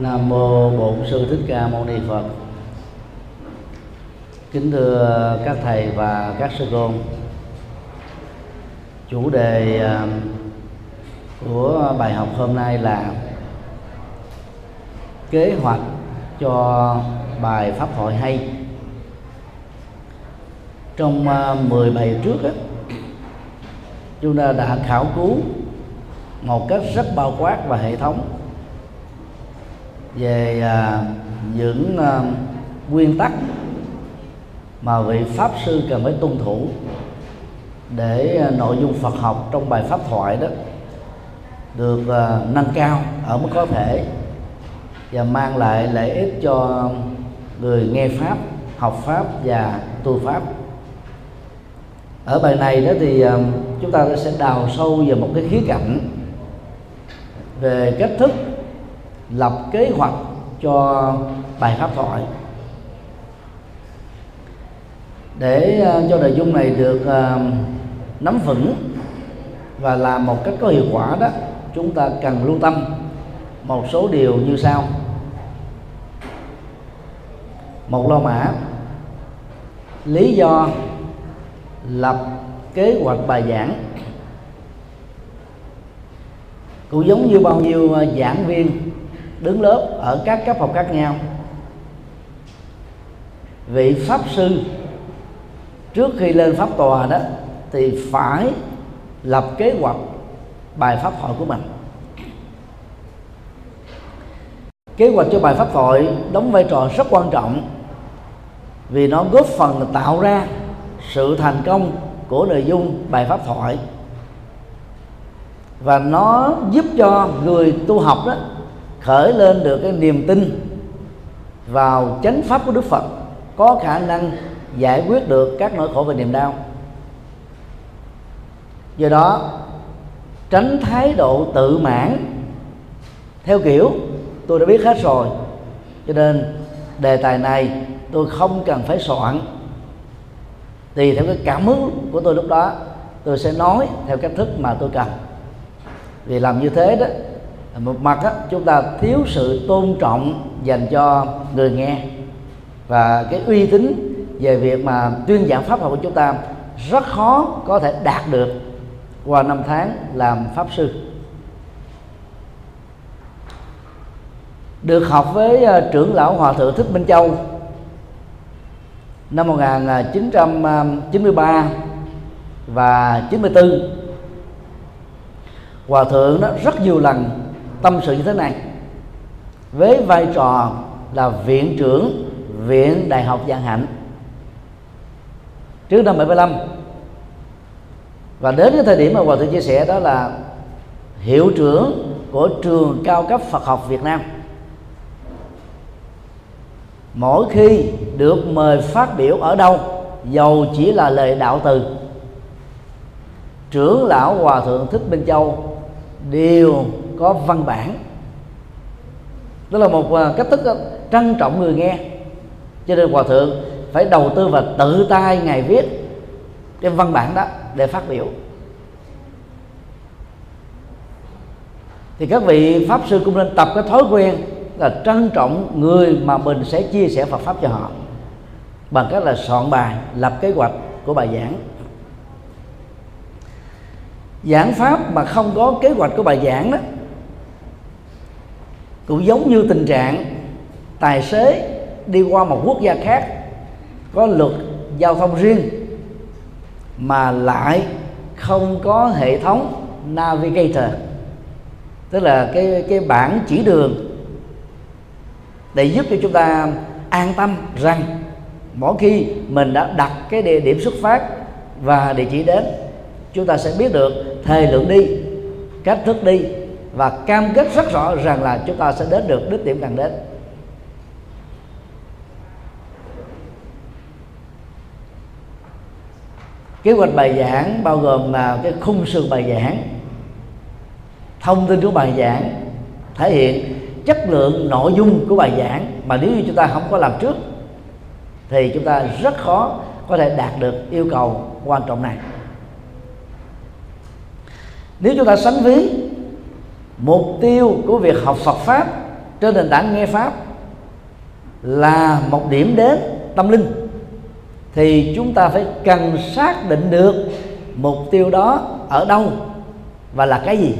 Nam mô Bổn sư Thích Ca Mâu Ni Phật. Kính thưa các thầy và các sư cô. Chủ đề à, của bài học hôm nay là kế hoạch cho bài pháp thoại hay. Trong à, 10 bài trước á, chúng ta đã khảo cứu một cách rất bao quát và hệ thống về à, những à, nguyên tắc mà vị pháp sư cần phải tuân thủ để à, nội dung Phật học trong bài pháp thoại đó được uh, nâng cao ở mức có thể và mang lại lợi ích cho người nghe pháp học pháp và tu pháp. Ở bài này đó thì uh, chúng ta sẽ đào sâu vào một cái khía cạnh về cách thức lập kế hoạch cho bài pháp thoại. Để ờ, cho nội dung này được ờ, nắm vững và làm một cách có hiệu quả đó, chúng ta cần lưu tâm một số điều như sau. Một lo mã. Lý do lập kế hoạch bài giảng. Cũng giống như bao nhiêu ờ, giảng viên đứng lớp ở các cấp học khác nhau. Vị pháp sư, trước khi lên pháp tòa đó, thì phải lập kế hoạch bài pháp thoại của mình. Kế hoạch cho bài pháp thoại đóng vai trò rất quan trọng vì nó góp phần tạo ra sự thành công của nội dung bài pháp thoại. Và nó giúp cho người tu học đó khởi lên được cái niềm tin vào chánh pháp của Đức Phật, có khả năng giải quyết được các nỗi khổ và niềm đau. Do đó, tránh thái độ tự mãn, theo kiểu, tôi đã biết hết rồi, cho nên đề tài này tôi không cần phải soạn. Tùy theo cái cảm hứng của tôi lúc đó, tôi sẽ nói theo cách thức mà tôi cần. Vì làm như thế đó một mặt đó, chúng ta thiếu sự tôn trọng dành cho người nghe. Và cái uy tín về việc mà tuyên giảng pháp học của chúng ta rất khó có thể đạt được qua năm tháng làm pháp sư. Được học với ờ, trưởng lão hòa thượng thích minh châu năm 1993 và 94 hòa thượng đó rất nhiều lần tâm sự như thế này. Với vai trò là viện trưởng viện đại học Giang Hạnh. Trước năm 75 và đến cái thời điểm mà hòa thượng chia sẻ đó là hiệu trưởng của trường cao cấp Phật học Việt Nam. Mỗi khi được mời phát biểu ở đâu, dầu chỉ là lời đạo từ, trưởng lão hòa thượng thích minh châu đều có văn bản. Đó là một à, cách thức à, trân trọng người nghe. Cho nên hòa thượng phải đầu tư và tự tay ngài viết cái văn bản đó để phát biểu. Thì các vị pháp sư cũng nên tập cái thói quen là trân trọng người mà mình sẽ chia sẻ Phật pháp cho họ bằng cách là soạn bài, lập kế hoạch của bài giảng. Giảng pháp mà không có kế hoạch của bài giảng đó cũng giống như tình trạng tài xế đi qua một quốc gia khác, có luật giao thông riêng, mà lại không có hệ thống navigator. Tức là cái cái bảng chỉ đường để giúp cho chúng ta an tâm rằng mỗi khi mình đã đặt cái địa điểm xuất phát và địa chỉ đến, chúng ta sẽ biết được thời lượng đi, cách thức đi và cam kết rất rõ rằng là chúng ta sẽ đến được đích điểm cần đến. Kế hoạch bài giảng bao gồm là cái khung sườn bài giảng, thông tin của bài giảng, thể hiện chất lượng nội dung của bài giảng mà nếu như chúng ta không có làm trước thì chúng ta rất khó có thể đạt được yêu cầu quan trọng này. Nếu chúng ta sánh ví mục tiêu của việc học Phật pháp trên nền tảng nghe pháp là một điểm đến tâm linh. Thì chúng ta phải cần xác định được mục tiêu đó ở đâu và là cái gì.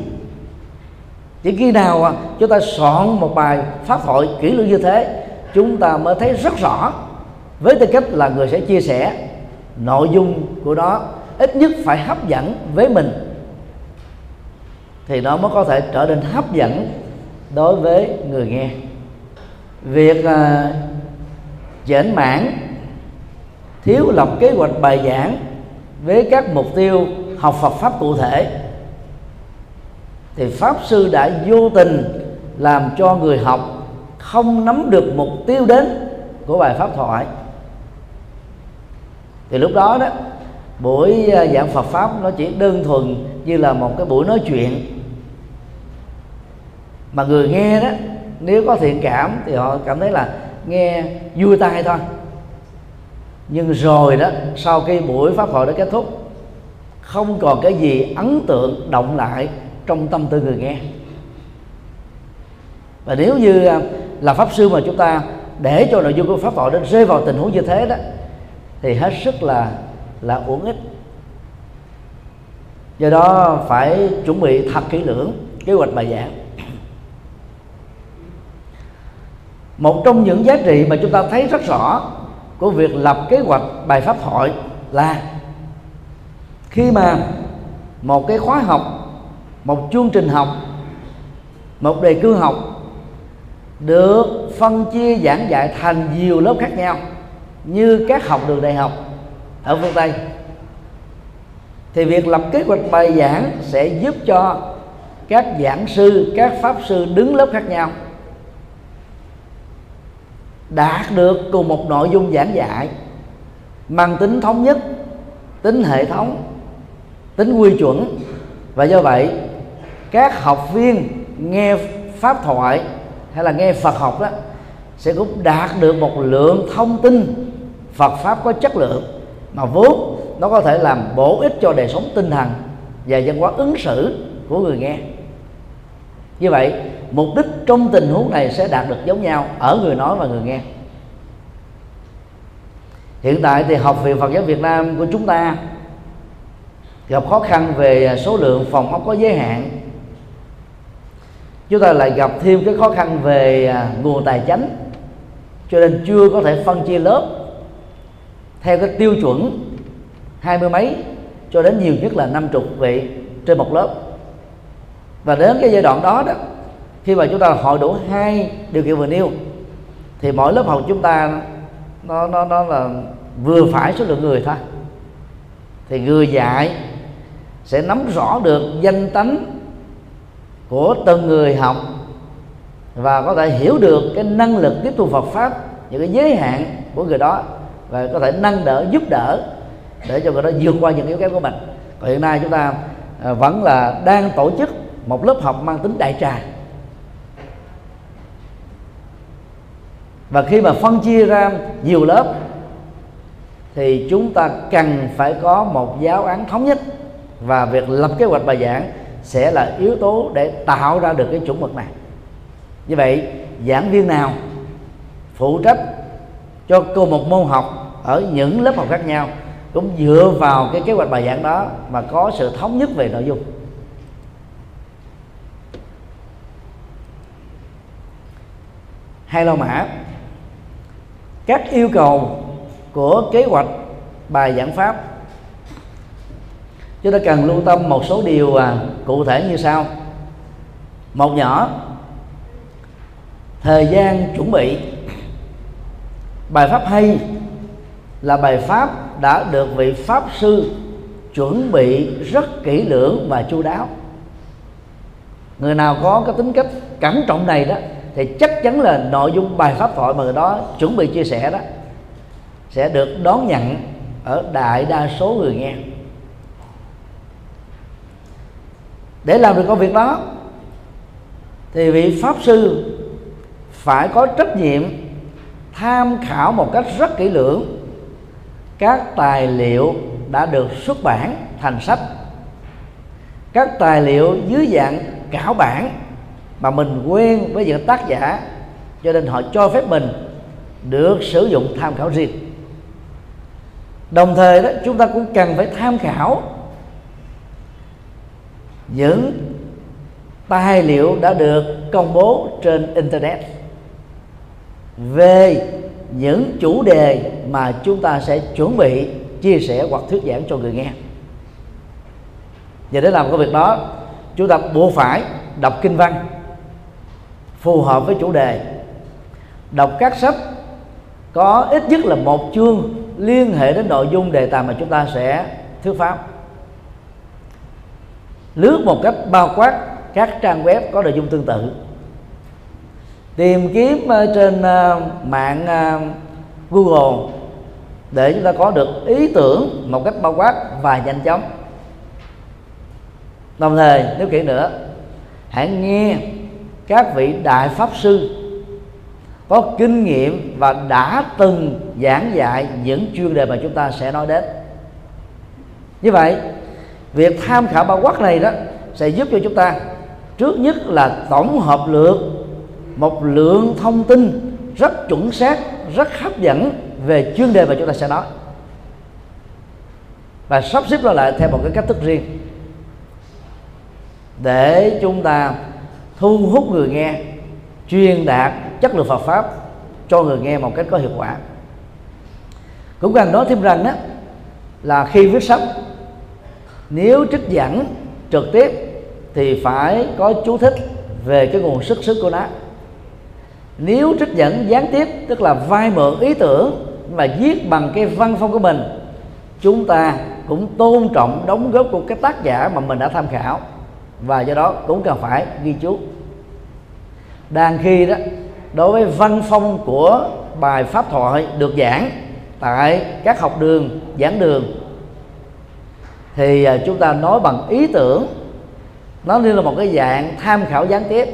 Chỉ khi nào à, chúng ta soạn một bài pháp thoại kỹ lưỡng như thế, chúng ta mới thấy rất rõ với tư cách là người sẽ chia sẻ nội dung của đó ít nhất phải hấp dẫn với mình thì nó mới có thể trở nên hấp dẫn đối với người nghe. Việc uh, chểnh mãn thiếu lập kế hoạch bài giảng với các mục tiêu học Phật pháp cụ thể thì pháp sư đã vô tình làm cho người học không nắm được mục tiêu đến của bài pháp thoại. Thì lúc đó đó buổi à, giảng Phật pháp nó chỉ đơn thuần như là một cái buổi nói chuyện mà người nghe đó, nếu có thiện cảm thì họ cảm thấy là nghe vui tai thôi. Nhưng rồi đó, sau khi buổi pháp hội đã kết thúc, không còn cái gì ấn tượng, động lại trong tâm tư người nghe. Và nếu như à, là pháp sư mà chúng ta để cho nội dung của pháp hội đó rơi vào tình huống như thế đó, thì hết sức là là uổng ích. Do đó phải chuẩn bị thật kỹ lưỡng kế hoạch bài giảng. Một trong những giá trị mà chúng ta thấy rất rõ của việc lập kế hoạch bài pháp thoại là khi mà một cái khóa học, một chương trình học, một đề cương học được phân chia giảng dạy thành nhiều lớp khác nhau như các học đường đại học ở phương tây, thì việc lập kế hoạch bài giảng sẽ giúp cho các giảng sư, các pháp sư đứng lớp khác nhau đạt được cùng một nội dung giảng dạy mang tính thống nhất, tính hệ thống, tính quy chuẩn. Và do vậy, các học viên nghe pháp thoại hay là nghe Phật học đó sẽ cũng đạt được một lượng thông tin Phật pháp có chất lượng mà vốn nó có thể làm bổ ích cho đời sống tinh thần và văn hóa ứng xử của người nghe. Như vậy mục đích trong tình huống này sẽ đạt được giống nhau, ở người nói và người nghe. Hiện tại thì học viện Phật giáo Việt Nam của chúng ta gặp khó khăn về số lượng phòng học có giới hạn. Chúng ta lại gặp thêm cái khó khăn về à, nguồn tài chính cho nên chưa có thể phân chia lớp theo cái tiêu chuẩn hai mươi mấy, cho đến nhiều nhất là năm chục vị trên một lớp. Và đến cái giai đoạn đó đó khi mà chúng ta hội đủ hai điều kiện vừa nêu, thì mỗi lớp học chúng ta nó nó nó là vừa phải số lượng người thôi. Thì người dạy sẽ nắm rõ được danh tánh của từng người học và có thể hiểu được cái năng lực tiếp thu Phật pháp, những cái giới hạn của người đó và có thể nâng đỡ, giúp đỡ để cho người đó vượt qua những yếu kém của mình. Còn hiện nay chúng ta à, vẫn là đang tổ chức một lớp học mang tính đại trà. Và khi mà phân chia ra nhiều lớp, thì chúng ta cần phải có một giáo án thống nhất. Và việc lập kế hoạch bài giảng sẽ là yếu tố để tạo ra được cái chuẩn mực này. Như vậy, giảng viên nào phụ trách cho cô một môn học ở những lớp học khác nhau cũng dựa vào cái kế hoạch bài giảng đó mà có sự thống nhất về nội dung. Hai lô mã các yêu cầu của kế hoạch bài giảng pháp. Chúng ta cần lưu tâm một số điều à, cụ thể như sau. Một nhỏ, thời gian chuẩn bị. Bài pháp hay là bài pháp đã được vị pháp sư chuẩn bị rất kỹ lưỡng và chu đáo. Người nào có cái tính cách cẩn trọng này đó thì chắc chắn là nội dung bài pháp thoại mà người đó chuẩn bị chia sẻ đó sẽ được đón nhận ở đại đa số người nghe. Để làm được công việc đó, thì vị pháp sư phải có trách nhiệm tham khảo một cách rất kỹ lưỡng các tài liệu đã được xuất bản thành sách, các tài liệu dưới dạng cảo bản mà mình quen với những tác giả, cho nên họ cho phép mình được sử dụng tham khảo riêng. Đồng thời đó, chúng ta cũng cần phải tham khảo những tài liệu đã được công bố trên internet về những chủ đề mà chúng ta sẽ chuẩn bị, chia sẻ hoặc thuyết giảng cho người nghe. Và để làm cái việc đó, chúng ta buộc phải đọc kinh văn phù hợp với chủ đề. Đọc các sách có ít nhất là một chương liên hệ đến nội dung đề tài mà chúng ta sẽ thuyết pháp. Lướt một cách bao quát các trang web có nội dung tương tự. Tìm kiếm ờ, trên ờ, mạng ờ, Google để chúng ta có được ý tưởng một cách bao quát và nhanh chóng. Đồng thời, nếu kỹ nữa, hãy nghe các vị đại pháp sư có kinh nghiệm và đã từng giảng dạy những chuyên đề mà chúng ta sẽ nói đến. Như vậy, việc tham khảo bao quát này đó sẽ giúp cho chúng ta, trước nhất là tổng hợp lược, một lượng thông tin rất chuẩn xác, rất hấp dẫn về chuyên đề mà chúng ta sẽ nói. Và sắp xếp nó lại theo một cái cách thức riêng để chúng ta thu hút người nghe, truyền đạt chất lượng Phật pháp cho người nghe một cách có hiệu quả. Cũng cần nói thêm rằng đó, là khi viết sách, nếu trích dẫn trực tiếp thì phải có chú thích về cái nguồn xuất xứ của nó. Nếu trích dẫn gián tiếp, tức là vay mượn ý tưởng mà viết bằng cái văn phong của mình, chúng ta cũng tôn trọng đóng góp của cái tác giả mà mình đã tham khảo. Và do đó cũng cần phải ghi chú đang khi đó, đối với văn phong của bài pháp thoại được giảng tại các học đường, giảng đường, thì à, chúng ta nói bằng ý tưởng. Nó như là một cái dạng tham khảo gián tiếp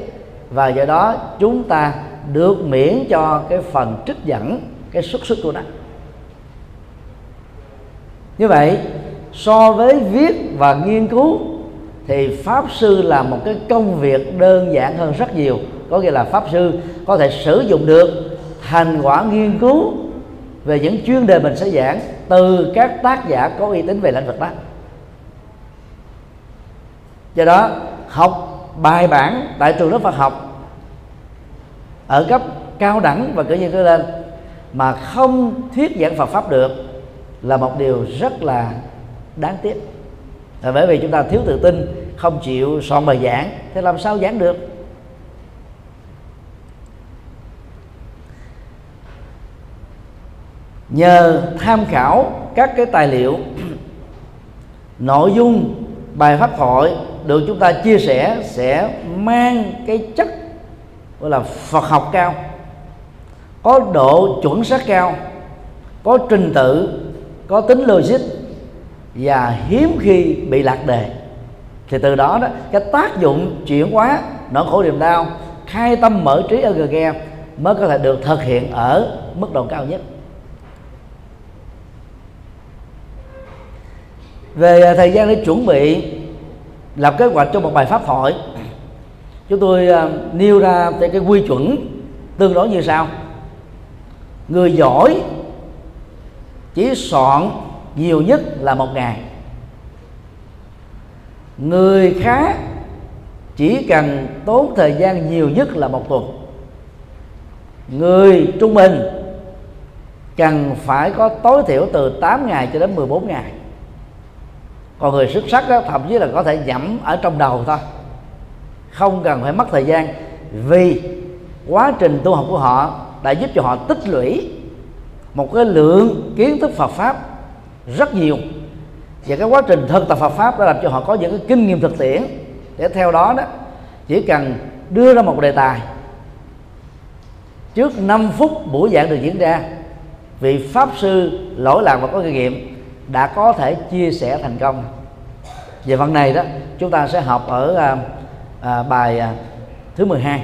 và do đó chúng ta được miễn cho cái phần trích dẫn, cái xuất xuất của nó. Như vậy, so với viết và nghiên cứu thì pháp sư là một cái công việc đơn giản hơn rất nhiều có nghĩa là pháp sư có thể sử dụng được thành quả nghiên cứu về những chuyên đề mình sẽ giảng từ các tác giả có uy tín về lĩnh vực đó. Do đó, học bài bản tại trường lớp Phật học ở cấp cao đẳng và cử nhân trở lên mà không thuyết giảng Phật pháp được là một điều rất là đáng tiếc. Là bởi vì chúng ta thiếu tự tin, không chịu soạn bài giảng, thì làm sao giảng được? Nhờ tham khảo các cái tài liệu, nội dung, bài pháp thoại được chúng ta chia sẻ sẽ mang cái chất gọi là Phật học cao, có độ chuẩn xác cao, có trình tự, có tính logic và hiếm khi bị lạc đề. Thì từ đó đó, cái tác dụng chuyển hóa nỗi khổ niềm đau, khai tâm mở trí ở người mới có thể được thực hiện ở mức độ cao nhất. Về à, thời gian để chuẩn bị làm kế hoạch cho một bài pháp thoại chúng tôi uh, nêu ra cái, cái quy chuẩn tương đối như sau. Người giỏi chỉ soạn nhiều nhất là một ngày. Người khá chỉ cần tốn thời gian nhiều nhất là một tuần. Người trung bình cần phải có tối thiểu từ 8 ngày cho đến 14 ngày còn người xuất sắc đó, thậm chí là có thể nhẩm ở trong đầu thôi. Không cần phải mất thời gian vì quá trình tu học của họ đã giúp cho họ tích lũy một cái lượng kiến thức Phật pháp rất nhiều. Và cái quá trình thực tập Phật pháp đã làm cho họ có những cái kinh nghiệm thực tiễn. Để theo đó đó chỉ cần đưa ra một đề tài. Trước 5 phút buổi giảng được diễn ra vị pháp sư lỗi lạc và có kinh nghiệm đã có thể chia sẻ thành công. Về phần này đó chúng ta sẽ học ở à, à, bài à, thứ 12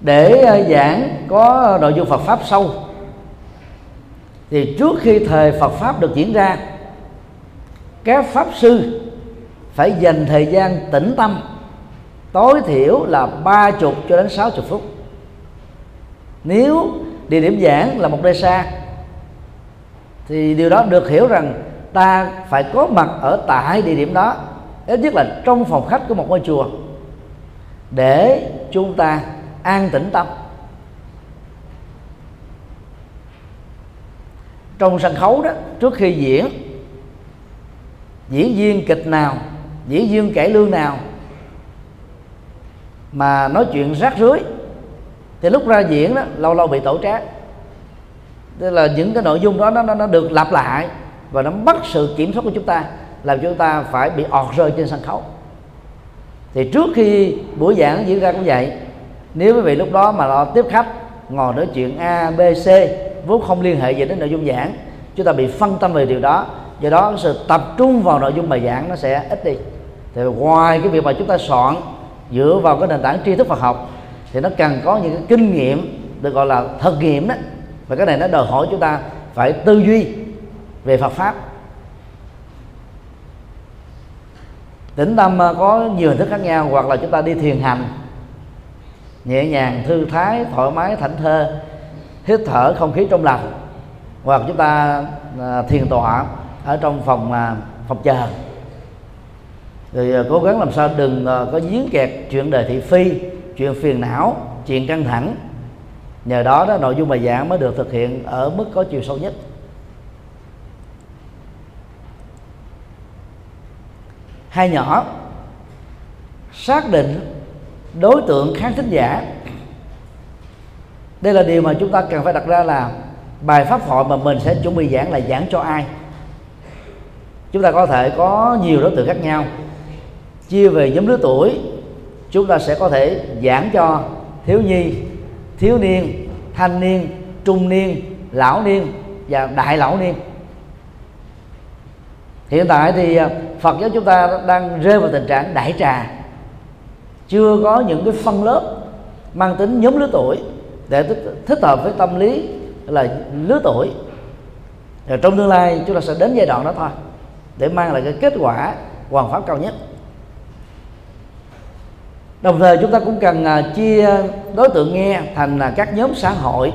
để à, giảng có nội dung Phật pháp sâu thì trước khi thời Phật pháp được diễn ra các pháp sư phải dành thời gian tĩnh tâm tối thiểu là ba chục cho đến sáu chục phút. Nếu địa điểm giảng là một nơi xa. Thì điều đó được hiểu rằng ta phải có mặt ở tại địa điểm đó, ít nhất là trong phòng khách của một ngôi chùa, để chúng ta an tĩnh tâm. Trong sân khấu đó, trước khi diễn diễn viên kịch nào, diễn viên cải lương nào, mà nói chuyện rác rưới thì lúc ra diễn đó lâu lâu bị tổ trác tức là những cái nội dung đó nó, nó nó được lặp lại và nó bắt sự kiểm soát của chúng ta làm chúng ta phải bị ọt rơi trên sân khấu. Thì trước khi buổi giảng diễn ra cũng vậy nếu quý vị lúc đó mà lo tiếp khách ngồi nói chuyện a b c vốn không liên hệ gì đến nội dung giảng chúng ta bị phân tâm về điều đó. Do đó sự tập trung vào nội dung bài giảng nó sẽ ít đi. Thì ngoài cái việc mà chúng ta soạn dựa vào cái nền tảng tri thức Phật học thì nó cần có những cái kinh nghiệm được gọi là thực nghiệm đó. Và cái này nó đòi hỏi chúng ta phải tư duy về Phật pháp. Tĩnh tâm à, có nhiều hình thức khác nhau, hoặc là chúng ta đi thiền hành, nhẹ nhàng, thư thái, thoải mái, thảnh thơ hít thở không khí trong lành, hoặc chúng ta à, thiền tọa ở trong phòng à, phòng chờ. Rồi cố gắng làm sao đừng có giếng kẹt chuyện đời thị phi chuyện phiền não, chuyện căng thẳng. Nhờ đó đó, nội dung bài giảng mới được thực hiện ở mức có chiều sâu nhất. Hai nhỏ, xác định đối tượng khán thính giả. Đây là điều mà chúng ta cần phải đặt ra là bài pháp thoại mà mình sẽ chuẩn bị giảng là giảng cho ai. Chúng ta có thể có nhiều đối tượng khác nhau. Chia về nhóm lứa tuổi chúng ta sẽ có thể giảng cho thiếu nhi, thiếu niên, thanh niên, trung niên, lão niên và đại lão niên. Hiện tại thì à, phật giáo chúng ta đang rơi vào tình trạng đại trà. Chưa có những cái phân lớp mang tính nhóm lứa tuổi để thích hợp với tâm lý là lứa tuổi. Và trong tương lai chúng ta sẽ đến giai đoạn đó thôi, để mang lại cái kết quả hoàn pháp cao nhất đồng thời chúng ta cũng cần à, chia đối tượng nghe thành là các nhóm xã hội.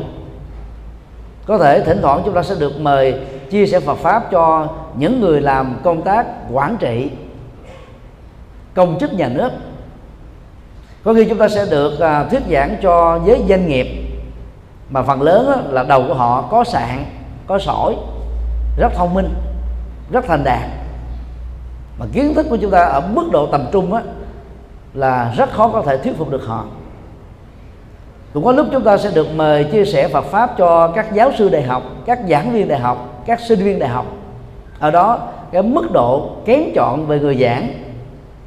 Có thể thỉnh thoảng chúng ta sẽ được mời chia sẻ Phật pháp cho những người làm công tác quản trị công chức nhà nước. Có khi chúng ta sẽ được à, thuyết giảng cho giới doanh nghiệp mà phần lớn là đầu của họ có sạn có sỏi rất thông minh rất thành đạt. Mà kiến thức của chúng ta ở mức độ tầm trung á, là rất khó có thể thuyết phục được họ. Cũng có lúc chúng ta sẽ được mời chia sẻ Phật pháp cho các giáo sư đại học, các giảng viên đại học, các sinh viên đại học. Ở đó, cái mức độ kén chọn về người giảng,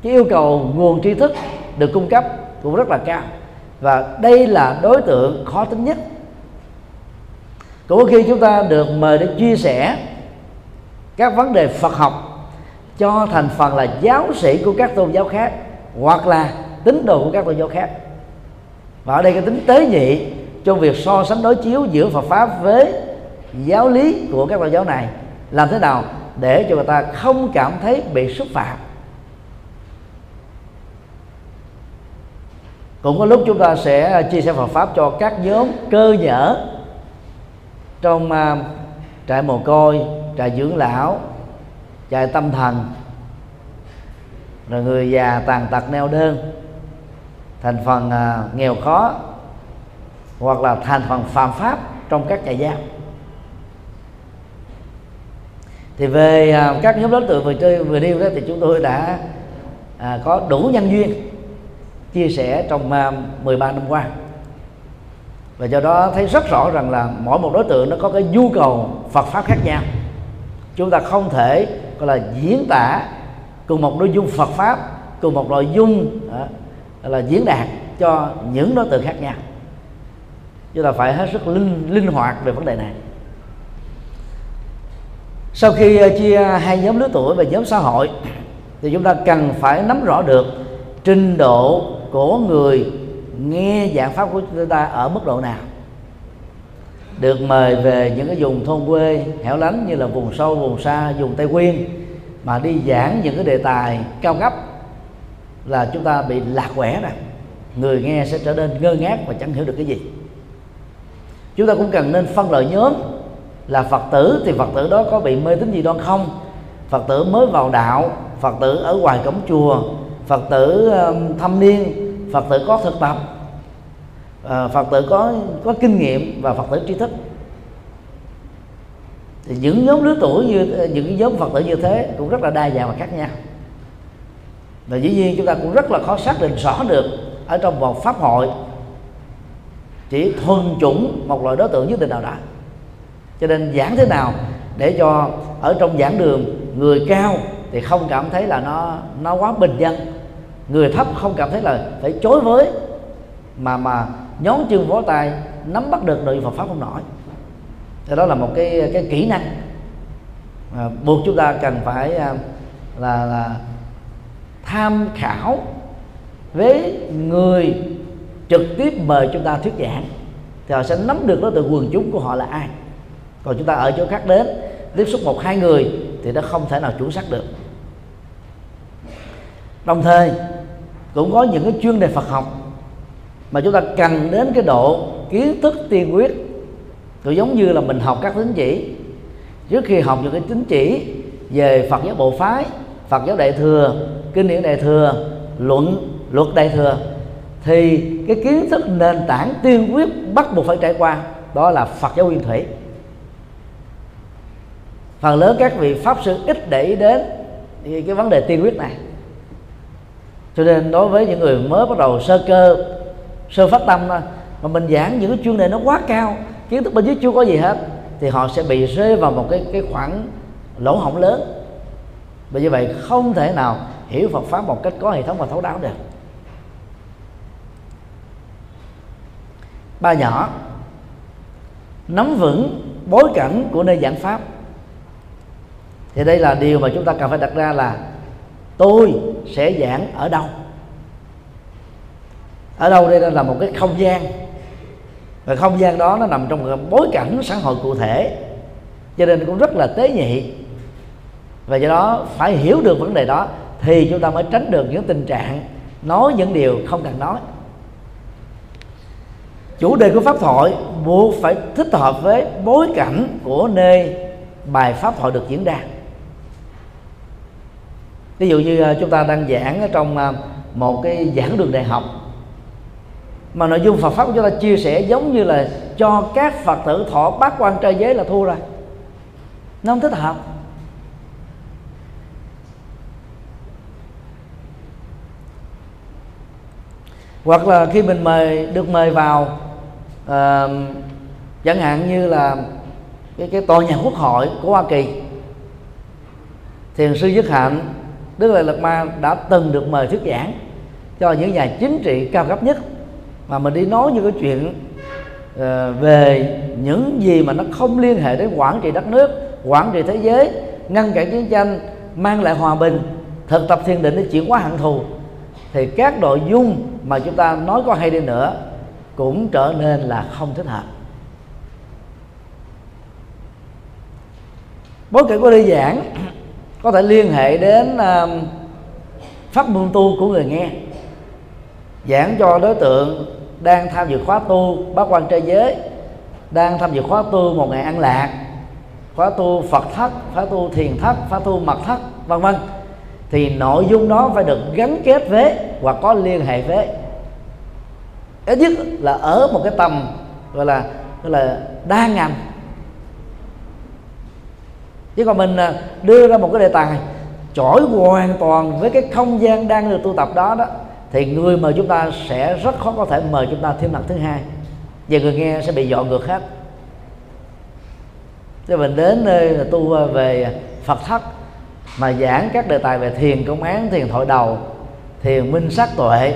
cái yêu cầu nguồn tri thức được cung cấp cũng rất là cao. Và đây là đối tượng khó tính nhất. Cũng khi chúng ta được mời để chia sẻ các vấn đề Phật học cho thành phần là giáo sĩ của các tôn giáo khác hoặc là tín đồ của các tôn giáo khác. Và ở đây cái tính tế nhị trong việc so sánh đối chiếu giữa Phật pháp với giáo lý của các tôn giáo này làm thế nào để cho người ta không cảm thấy bị xúc phạm. Cũng có lúc chúng ta sẽ chia sẻ Phật pháp cho các nhóm cơ nhở trong uh, trại mồ côi trại dưỡng lão trại tâm thần rồi người già tàn tật neo đơn. Thành phần à, nghèo khó hoặc là thành phần phạm pháp trong các trại giam. Thì về à, các nhóm đối tượng vừa chơi vừa điêu đó thì chúng tôi đã à, có đủ nhân duyên chia sẻ trong à, 13 năm qua. Và do đó thấy rất rõ rằng là mỗi một đối tượng nó có cái nhu cầu Phật pháp khác nhau. Chúng ta không thể gọi là diễn tả cùng một nội dung Phật pháp cùng một nội dung à, là diễn đạt cho những đối tượng khác nhau. Chúng ta phải hết sức linh linh hoạt về vấn đề này. Sau khi à, chia hai nhóm lứa tuổi và nhóm xã hội thì chúng ta cần phải nắm rõ được trình độ của người nghe giảng pháp của chúng ta ở mức độ nào. Được mời về những cái vùng thôn quê hẻo lánh như là vùng sâu vùng xa vùng tây nguyên mà đi giảng những cái đề tài cao cấp là chúng ta bị lạc quẻ rồi người nghe sẽ trở nên ngơ ngác và chẳng hiểu được cái gì. Chúng ta cũng cần nên phân loại nhóm là phật tử, thì phật tử đó có bị mê tín gì đó không? Phật tử mới vào đạo, phật tử ở ngoài cổng chùa, phật tử thâm niên, phật tử có thực tập ờ, phật tử có có kinh nghiệm và phật tử tri thức thì những nhóm lứa tuổi như, những nhóm phật tử như thế cũng rất là đa dạng và khác nhau. Và dĩ nhiên chúng ta cũng rất là khó xác định rõ được ở trong một pháp hội chỉ thuần chủng một loại đối tượng nhất định nào đó cho nên giảng thế nào để cho ở trong giảng đường người cao thì không cảm thấy là nó nó quá bình dân. Người thấp không cảm thấy là phải chối với, mà mà nhón chân vó tay nắm bắt được nội Phật pháp không nổi thì đó là một cái cái kỹ năng. À, buộc chúng ta cần phải à, là là tham khảo với người trực tiếp mời chúng ta thuyết giảng thì họ sẽ nắm được đối tượng quần chúng của họ là ai. Còn chúng ta ở chỗ khác đến tiếp xúc một hai người thì nó không thể nào chuẩn xác được. Đồng thời cũng có những cái chuyên đề Phật học mà chúng ta cần đến cái độ kiến thức tiên quyết cũng giống như là mình học các tín chỉ. Trước khi học những cái tín chỉ về Phật giáo bộ phái, Phật giáo đại thừa, kinh điển đại thừa, luận, luật đại thừa, thì cái kiến thức nền tảng tiên quyết bắt buộc phải trải qua, đó là Phật giáo nguyên thủy. Phần lớn các vị pháp sư ít để ý đến cái vấn đề tiên quyết này. Cho nên đối với những người mới bắt đầu sơ cơ, sơ phát tâm, mà mình giảng những cái chuyên đề nó quá cao kiến thức bên dưới chưa có gì hết, thì họ sẽ bị rơi vào một cái cái khoảng lỗ hổng lớn. Và như vậy không thể nào hiểu Phật pháp một cách có hệ thống và thấu đáo được. Ba nhỏ, nắm vững bối cảnh của nơi giảng pháp. Thì đây là điều mà chúng ta cần phải đặt ra là tôi sẽ giảng ở đâu? Ở đâu đây là một cái không gian và không gian đó nó nằm trong một bối cảnh xã hội cụ thể. Cho nên cũng rất là tế nhị. Và do đó phải hiểu được vấn đề đó thì chúng ta mới tránh được những tình trạng nói những điều không cần nói. Chủ đề của pháp thoại buộc phải thích hợp với bối cảnh của nơi bài pháp thoại được diễn ra. Ví dụ như à, chúng ta đang giảng ở trong à, một cái giảng đường đại học mà nội dung Phật pháp của chúng ta chia sẻ giống như là cho các Phật tử thọ bát quan trai giới là thua rồi. Nó không thích hợp. Hoặc là khi mình mời được mời vào uh, chẳng hạn như là cái cái tòa nhà quốc hội của Hoa Kỳ thiền sư Dứt Hạnh Đức Lợi Lạt Ma đã từng được mời thuyết giảng cho những nhà chính trị cao cấp nhất mà mình đi nói những cái chuyện uh, về những gì mà nó không liên hệ đến quản trị đất nước quản trị thế giới ngăn cản chiến tranh mang lại hòa bình thực tập thiền định để chuyển hóa hận thù thì các nội dung mà chúng ta nói có hay đi nữa cũng trở nên là không thích hợp. Bối cảnh của đi giảng có thể liên hệ đến uh, pháp môn tu của người nghe giảng cho đối tượng đang tham dự khóa tu bát quan trai giới đang tham dự khóa tu một ngày an lạc, khóa tu phật thất, khóa tu thiền thất, khóa tu mật thất, vân vân. Thì nội dung đó phải được gắn kết với hoặc có liên hệ với. Ít nhất là ở một cái tầm gọi là gọi là đa ngành. Chứ còn mình à, đưa ra một cái đề tài chổi hoàn toàn với cái không gian đang được tu tập đó đó thì người mời chúng ta sẽ rất khó có thể mời chúng ta thêm lần thứ hai. Và người nghe sẽ bị dọn ngược hết thế mình đến nơi là tu về Phật thất mà giảng các đề tài về thiền công án thiền thoại đầu thiền minh sát tuệ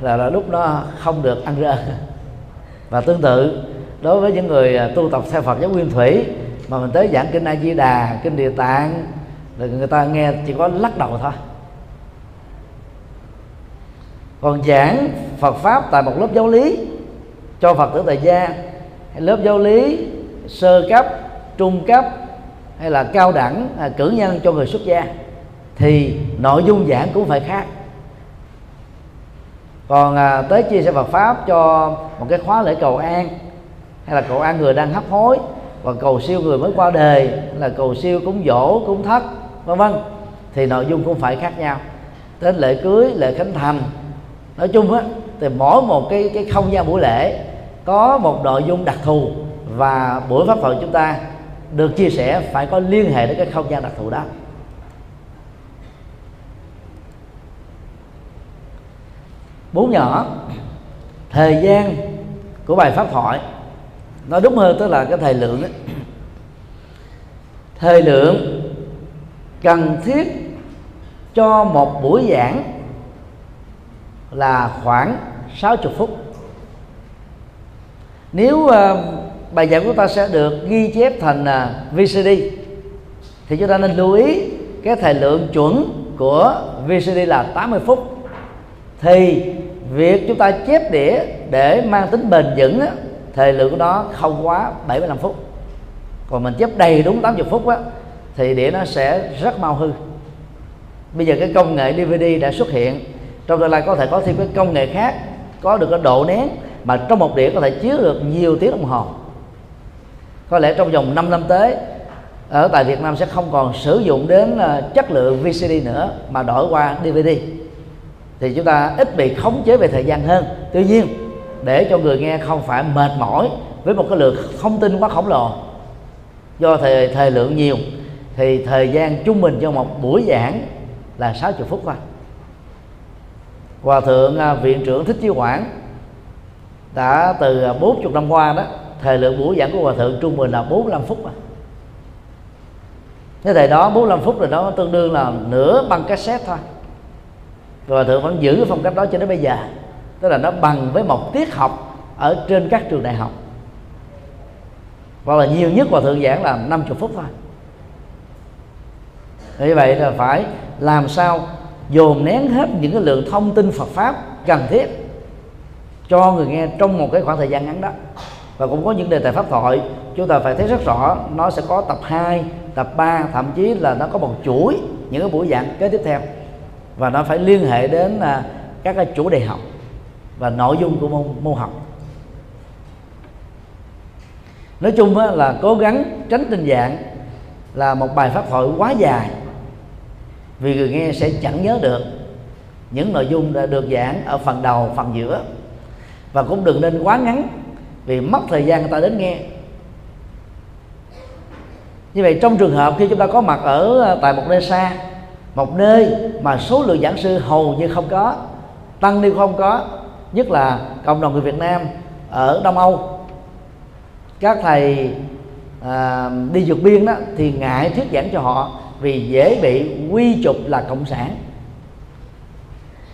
là, là lúc đó không được ăn rơ. Và tương tự đối với những người à, tu tập theo Phật giáo nguyên thủy mà mình tới giảng kinh A Di Đà kinh Địa Tạng thì người ta nghe chỉ có lắc đầu thôi còn giảng Phật pháp tại một lớp giáo lý cho Phật tử tại gia. Lớp giáo lý sơ cấp trung cấp hay là cao đẳng à, cử nhân cho người xuất gia thì nội dung giảng cũng phải khác. Còn à, tới chia sẻ Phật pháp cho một cái khóa lễ cầu an hay là cầu an người đang hấp hối và cầu siêu người mới qua đời là cầu siêu cúng dỗ cúng thất vân vân thì nội dung cũng phải khác nhau. Đến lễ cưới lễ khánh thành nói chung á, thì mỗi một cái cái không gian buổi lễ có một nội dung đặc thù và buổi pháp thoại chúng ta được chia sẻ phải có liên hệ đến cái không gian đặc thù đó bốn nhỏ, thời gian của bài pháp thoại nó đúng hơn tức là cái thời lượng ấy. thời lượng cần thiết cho một buổi giảng là khoảng 60 phút. Nếu uh, bài giảng của ta sẽ được ghi chép thành ờ, uh, VCD thì chúng ta nên lưu ý cái thời lượng chuẩn của VCD là 80 phút. Thì việc chúng ta chép đĩa để mang tính bền vững á, thời lượng của nó không quá 75 phút. Còn mình chép đầy đúng 80 phút á, thì đĩa nó sẽ rất mau hư. Bây giờ cái công nghệ DVD đã xuất hiện trong tương lai có thể có thêm cái công nghệ khác, có được cái độ nén, mà trong một đĩa có thể chứa được nhiều tiếng đồng hồ. Có lẽ trong vòng 5 năm tới, ở tại Việt Nam sẽ không còn sử dụng đến ờ, chất lượng VCD nữa, mà đổi qua DVD thì chúng ta ít bị khống chế về thời gian hơn. Tuy nhiên, để cho người nghe không phải mệt mỏi với một cái lượng thông tin quá khổng lồ, do thời thời lượng nhiều, thì thời gian trung bình cho một buổi giảng là 60 phút thôi. Hòa thượng à, viện trưởng Thích Chí Quảng đã từ à, 40 năm qua đó thời lượng buổi giảng của hòa thượng trung bình là 45 phút mà. Cái thời đó 45 phút rồi đó, tương đương là nửa băng cassette thôi. Rồi hòa thượng vẫn giữ cái phong cách đó cho đến bây giờ. Tức là nó bằng với một tiết học ở trên các trường đại học. Hoặc là nhiều nhất hòa thượng giảng là 50 phút thôi. Như vậy là phải làm sao dồn nén hết những cái lượng thông tin Phật pháp cần thiết cho người nghe trong một cái khoảng thời gian ngắn đó. Và cũng có những đề tài pháp thoại chúng ta phải thấy rất rõ nó sẽ có tập 2, tập 3 thậm chí là nó có một chuỗi những cái buổi giảng kế tiếp theo. Và nó phải liên hệ đến là các cái chủ đề học và nội dung của môn, môn học. Nói chung là cố gắng tránh tình dạng là một bài pháp thoại quá dài vì người nghe sẽ chẳng nhớ được những nội dung đã được giảng ở phần đầu phần giữa. Và cũng đừng nên quá ngắn vì mất thời gian người ta đến nghe. Như vậy trong trường hợp khi chúng ta có mặt ở ờ, tại một nơi xa một nơi mà số lượng giảng sư hầu như không có tăng ni không có nhất là cộng đồng người Việt Nam ở Đông Âu các thầy à, đi vượt biên đó thì ngại thuyết giảng cho họ vì dễ bị quy chụp là cộng sản.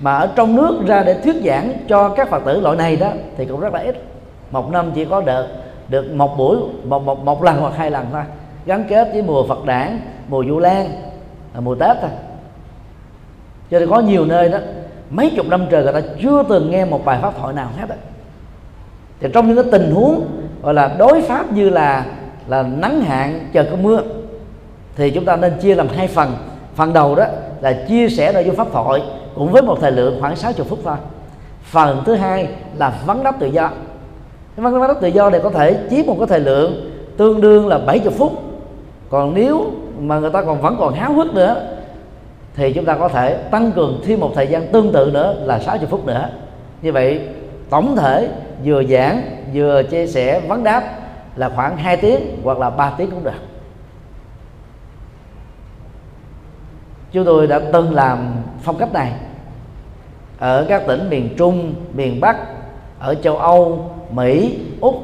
Mà ở trong nước ra để thuyết giảng cho các phật tử loại này đó, thì cũng rất là ít. Một năm chỉ có được được một buổi, một một một lần hoặc hai lần thôi. Gắn kết với mùa phật đản, mùa vu lan à, mùa tết thôi. Cho nên có nhiều nơi đó, mấy chục năm trời người ta chưa từng nghe một bài pháp thoại nào hết đó. thì trong những cái tình huống, gọi là đối pháp như là là nắng hạn, chờ có mưa thì chúng ta nên chia làm hai phần. Phần đầu đó là chia sẻ nội dung pháp thoại cũng với một thời lượng khoảng 60 phút thôi. Phần thứ hai là vấn đáp tự do. Cái vấn đáp tự do này có thể chiếm một cái thời lượng tương đương là 70 phút. Còn nếu mà người ta còn vẫn còn háo hức nữa, thì chúng ta có thể tăng cường thêm một thời gian tương tự nữa là 60 phút nữa. Như vậy, tổng thể vừa giảng, vừa chia sẻ vấn đáp là khoảng 2 tiếng hoặc là 3 tiếng cũng được. Chúng tôi đã từng làm phong cách này ở các tỉnh miền trung miền bắc ở châu âu mỹ úc.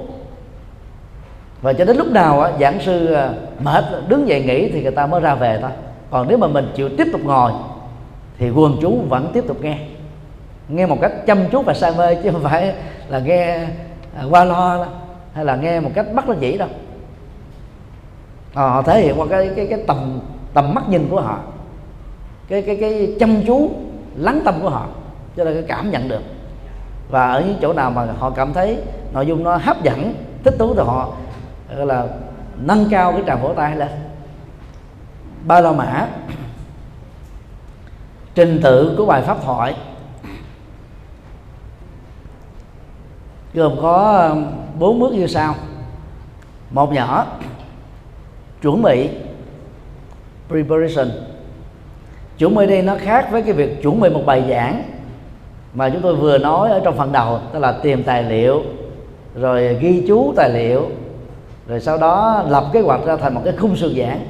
Và cho đến lúc nào á, giảng sư à, mệt đứng dậy nghỉ thì người ta mới ra về thôi. Còn nếu mà mình chịu tiếp tục ngồi thì quần chúng vẫn tiếp tục nghe. Nghe một cách chăm chút và say mê chứ không phải là nghe à, qua lo hay là nghe một cách bắt nó dĩ đâu. À, họ thể hiện qua cái cái cái tầm tầm mắt nhìn của họ cái cái cái chăm chú, lắng tâm của họ, cho nên cái cảm nhận được. Và ở những chỗ nào mà họ cảm thấy nội dung nó hấp dẫn, thích thú thì họ, gọi là, nâng cao cái tràng vỗ tay lên. Ba la mã, trình tự của bài pháp thoại. Gồm có um, bốn bước như sau. Một nhỏ, chuẩn bị, preparation chuẩn bị đây nó khác với cái việc chuẩn bị một bài giảng mà chúng tôi vừa nói ở trong phần đầu, tức là tìm tài liệu, rồi ghi chú tài liệu, rồi sau đó lập kế hoạch ra thành một cái khung sự giảng.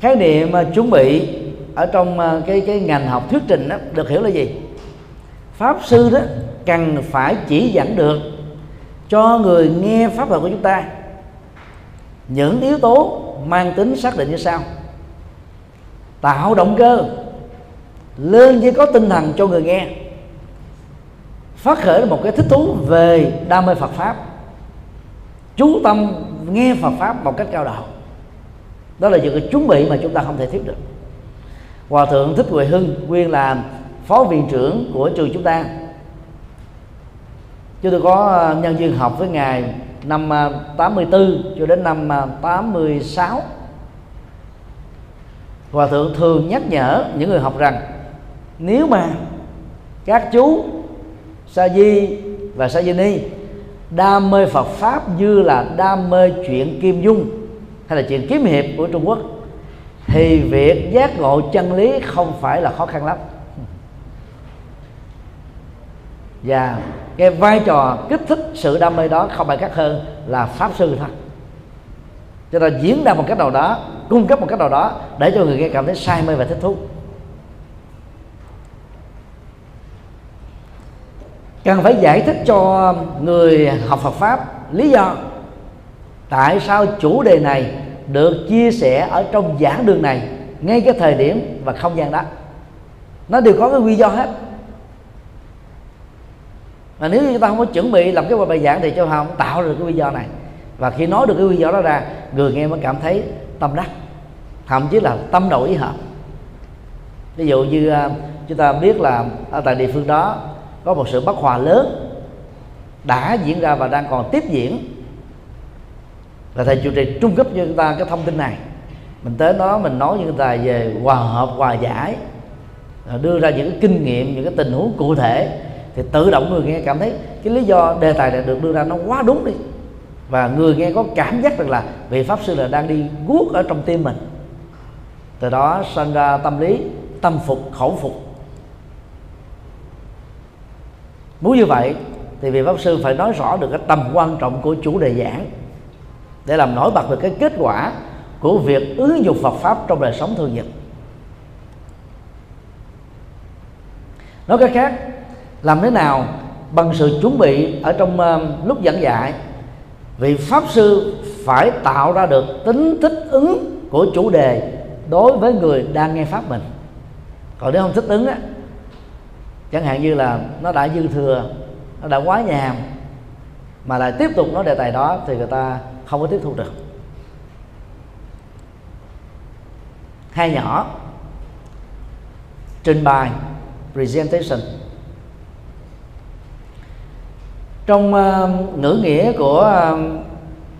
Khái niệm mà chuẩn bị ở trong à, cái cái ngành học thuyết trình đó, được hiểu là gì? Pháp sư đó cần phải chỉ dẫn được cho người nghe pháp thuật của chúng ta những yếu tố mang tính xác định như sau tạo động cơ. Lên chỉ có tinh thần cho người nghe. Phát khởi một cái thích thú về đam mê Phật pháp. Chú tâm nghe Phật pháp một cách cao độ đó là những cái chuẩn bị mà chúng ta không thể thiếu được. Hòa thượng thích huệ hưng nguyên là phó viện trưởng của trường chúng ta. Chúng tôi có à, nhân duyên học với ngài năm à, 84 cho đến năm à, 86 ờ, hòa thượng thường nhắc nhở những người học rằng, nếu mà các chú sa di và sa di ni đam mê Phật pháp như là đam mê chuyện kim dung hay là chuyện kiếm hiệp của Trung Quốc, thì việc giác ngộ chân lý không phải là khó khăn lắm. Và cái vai trò kích thích sự đam mê đó không phải khác hơn là pháp sư thôi cho nên diễn ra một cách nào đó, cung cấp một cách nào đó để cho người nghe cảm thấy say mê và thích thú. Cần phải giải thích cho người học Phật pháp lý do tại sao chủ đề này được chia sẻ ở trong giảng đường này ngay cái thời điểm và không gian đó. Nó đều có cái nguyên do hết. Mà nếu như chúng ta không có chuẩn bị làm cái bài giảng thì cho không tạo được cái nguyên do này và khi nói được cái nguyên do đó ra, người nghe mới cảm thấy tâm đắc, thậm chí là tâm đầu ý hợp. Ví dụ như à, chúng ta biết là ở tại địa phương đó có một sự bất hòa lớn đã diễn ra và đang còn tiếp diễn. Và thầy chủ trì trung cấp cho chúng ta cái thông tin này. Mình tới đó mình nói với người ta về hòa hợp, hòa giải à, đưa ra những cái kinh nghiệm, những cái tình huống cụ thể, thì tự động người nghe cảm thấy cái lý do đề tài này được đưa ra nó quá đúng đi và người nghe có cảm giác rằng là vị pháp sư là đang đi guốc ở trong tim mình. Từ đó sinh ra tâm lý tâm phục khẩu phục. Muốn như vậy thì vị pháp sư phải nói rõ được cái tầm quan trọng của chủ đề giảng để làm nổi bật được cái kết quả của việc ứng dụng Phật pháp trong đời sống thường nhật. Nói cách khác làm thế nào bằng sự chuẩn bị ở trong uh, lúc giảng dạy vị pháp sư phải tạo ra được tính thích ứng của chủ đề đối với người đang nghe pháp mình. Còn nếu không thích ứng á, chẳng hạn như là nó đã dư thừa, nó đã quá nhàm, mà lại tiếp tục nói đề tài đó thì người ta không có tiếp thu được. Hai nhỏ, trình bày, presentation trong uh, ngữ nghĩa của uh,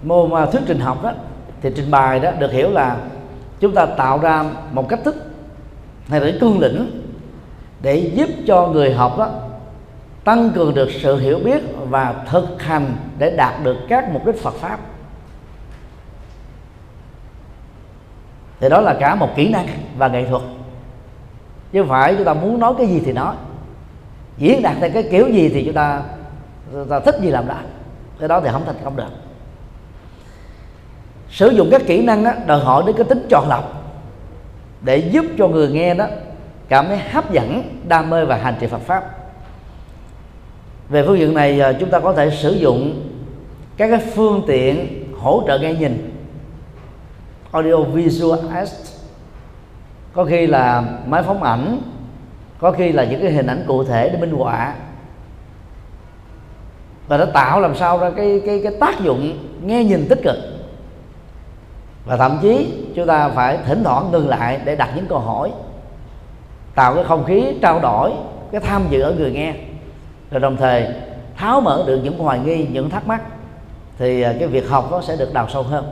môn uh, thuyết trình học đó thì trình bày đó được hiểu là chúng ta tạo ra một cách thức hay là cương lĩnh để giúp cho người học đó tăng cường được sự hiểu biết và thực hành để đạt được các mục đích Phật pháp. Thì đó là cả một kỹ năng và nghệ thuật. Chứ không phải chúng ta muốn nói cái gì thì nói. Diễn đạt theo cái kiểu gì thì chúng ta, người ta thích gì làm đó cái đó thì không thành công được. Sử dụng các kỹ năng đó đòi hỏi đến cái tính chọn lọc để giúp cho người nghe đó cảm thấy hấp dẫn, đam mê và hành trì Phật pháp. Về phương diện này à, chúng ta có thể sử dụng các cái phương tiện hỗ trợ nghe nhìn, audio visual có khi là máy phóng ảnh, có khi là những cái hình ảnh cụ thể để minh họa và nó tạo làm sao ra cái cái cái tác dụng nghe nhìn tích cực. Và thậm chí chúng ta phải thỉnh thoảng ngừng lại để đặt những câu hỏi, tạo cái không khí trao đổi, cái tham dự ở người nghe. Rồi đồng thời tháo mở được những hoài nghi, những thắc mắc, thì à, cái việc học nó sẽ được đào sâu hơn.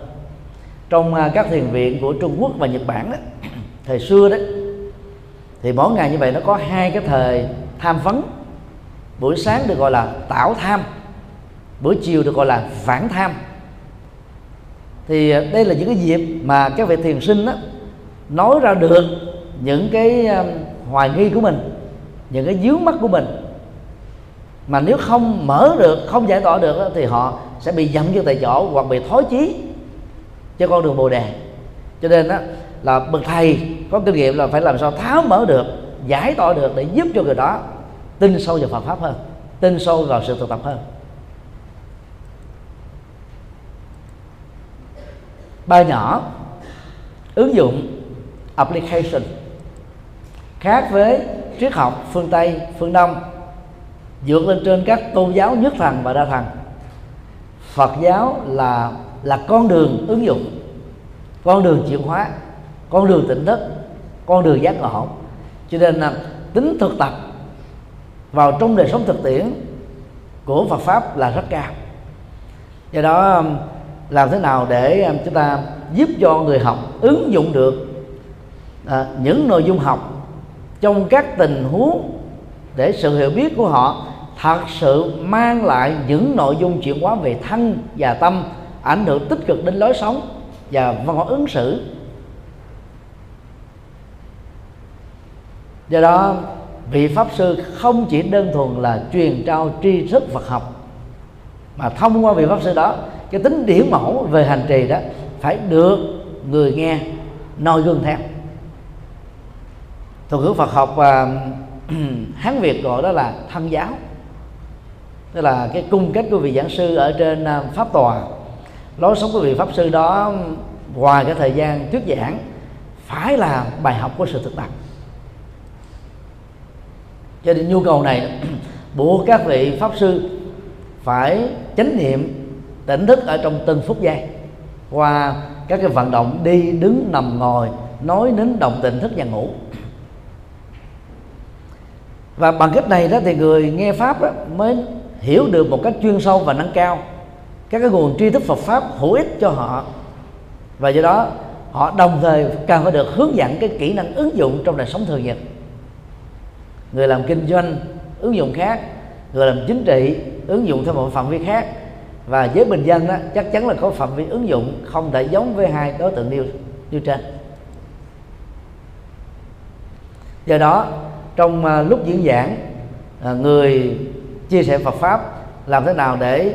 Trong à, các thiền viện của Trung Quốc và Nhật Bản đó thời xưa đó, thì mỗi ngày như vậy nó có hai cái thời tham vấn. Buổi sáng được gọi là tảo tham buổi chiều được gọi là vãng tham. Thì à, đây là những cái dịp mà các vị thiền sinh đó, nói ra được những cái hoài nghi của mình những cái dướng mắt của mình. Mà nếu không mở được không giải tỏa được thì họ sẽ bị dậm chân tại chỗ hoặc bị thối chí cho con đường bồ đề. Cho nên đó là bậc thầy có kinh nghiệm là phải làm sao tháo mở được giải tỏa được để giúp cho người đó tin sâu vào Phật pháp hơn tin sâu vào sự thực tập hơn. Ba nhỏ. Ứng dụng application. Khác với triết học phương tây, phương đông, dựa lên trên các tôn giáo nhất thần và đa thần. Phật giáo là là con đường ứng dụng, con đường chuyển hóa, con đường tỉnh thức, con đường giác ngộ. Cho nên là tính thực tập vào trong đời sống thực tiễn của Phật pháp là rất cao. Do đó làm thế nào để ờ, chúng ta giúp cho người học ứng dụng được à, những nội dung học trong các tình huống để sự hiểu biết của họ thật sự mang lại những nội dung chuyển hóa về thân và tâm ảnh hưởng tích cực đến lối sống và văn hóa ứng xử. Do đó vị pháp sư không chỉ đơn thuần là truyền trao tri thức Phật học mà thông qua vị pháp sư đó cái tính điển mẫu về hành trì đó phải được người nghe noi gương theo. Thuật ngữ Phật học và Hán Việt gọi đó là thân giáo. Tức là cái cung cách của vị giảng sư ở trên à, pháp tòa. Lối sống của vị pháp sư đó, ngoài cái thời gian thuyết giảng, phải là bài học của sự thực tập. Cho nên nhu cầu này, buộc các vị pháp sư phải chánh niệm tỉnh thức ở trong từng phút giây qua các cái vận động đi, đứng, nằm, ngồi, nói đến động tỉnh thức và ngủ. Và bằng cách này đó thì người nghe pháp đó mới hiểu được một cách chuyên sâu và nâng cao các cái nguồn tri thức Phật pháp hữu ích cho họ. Và do đó, họ đồng thời cần phải được hướng dẫn cái kỹ năng ứng dụng trong đời sống thường nhật. Người làm kinh doanh, ứng dụng khác. Người làm chính trị, ứng dụng theo một phạm vi khác và với bình dân đó chắc chắn là có phạm vi ứng dụng không thể giống với hai đối tượng nêu như trên. Do đó trong uh, lúc diễn giảng uh, người chia sẻ Phật pháp làm thế nào để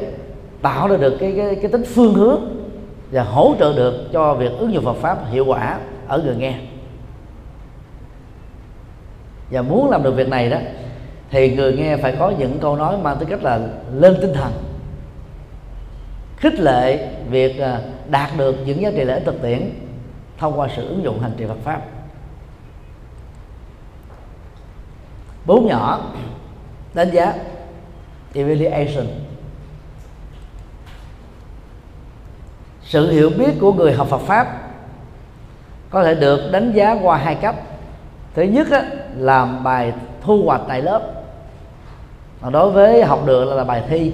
tạo ra được cái cái, cái tính phương hướng và hỗ trợ được cho việc ứng dụng Phật pháp hiệu quả ở người nghe. Và muốn làm được việc này đó thì người nghe phải có những câu nói mang tính cách là lên tinh thần khích lệ việc à, đạt được những giá trị lợi ích thực tiễn thông qua sự ứng dụng hành trì Phật pháp. Bốn nhỏ đánh giá evaluation. Sự hiểu biết của người học Phật pháp có thể được đánh giá qua hai cấp thứ nhất á, làm bài thu hoạch tại lớp. Còn đối với học được là, là bài thi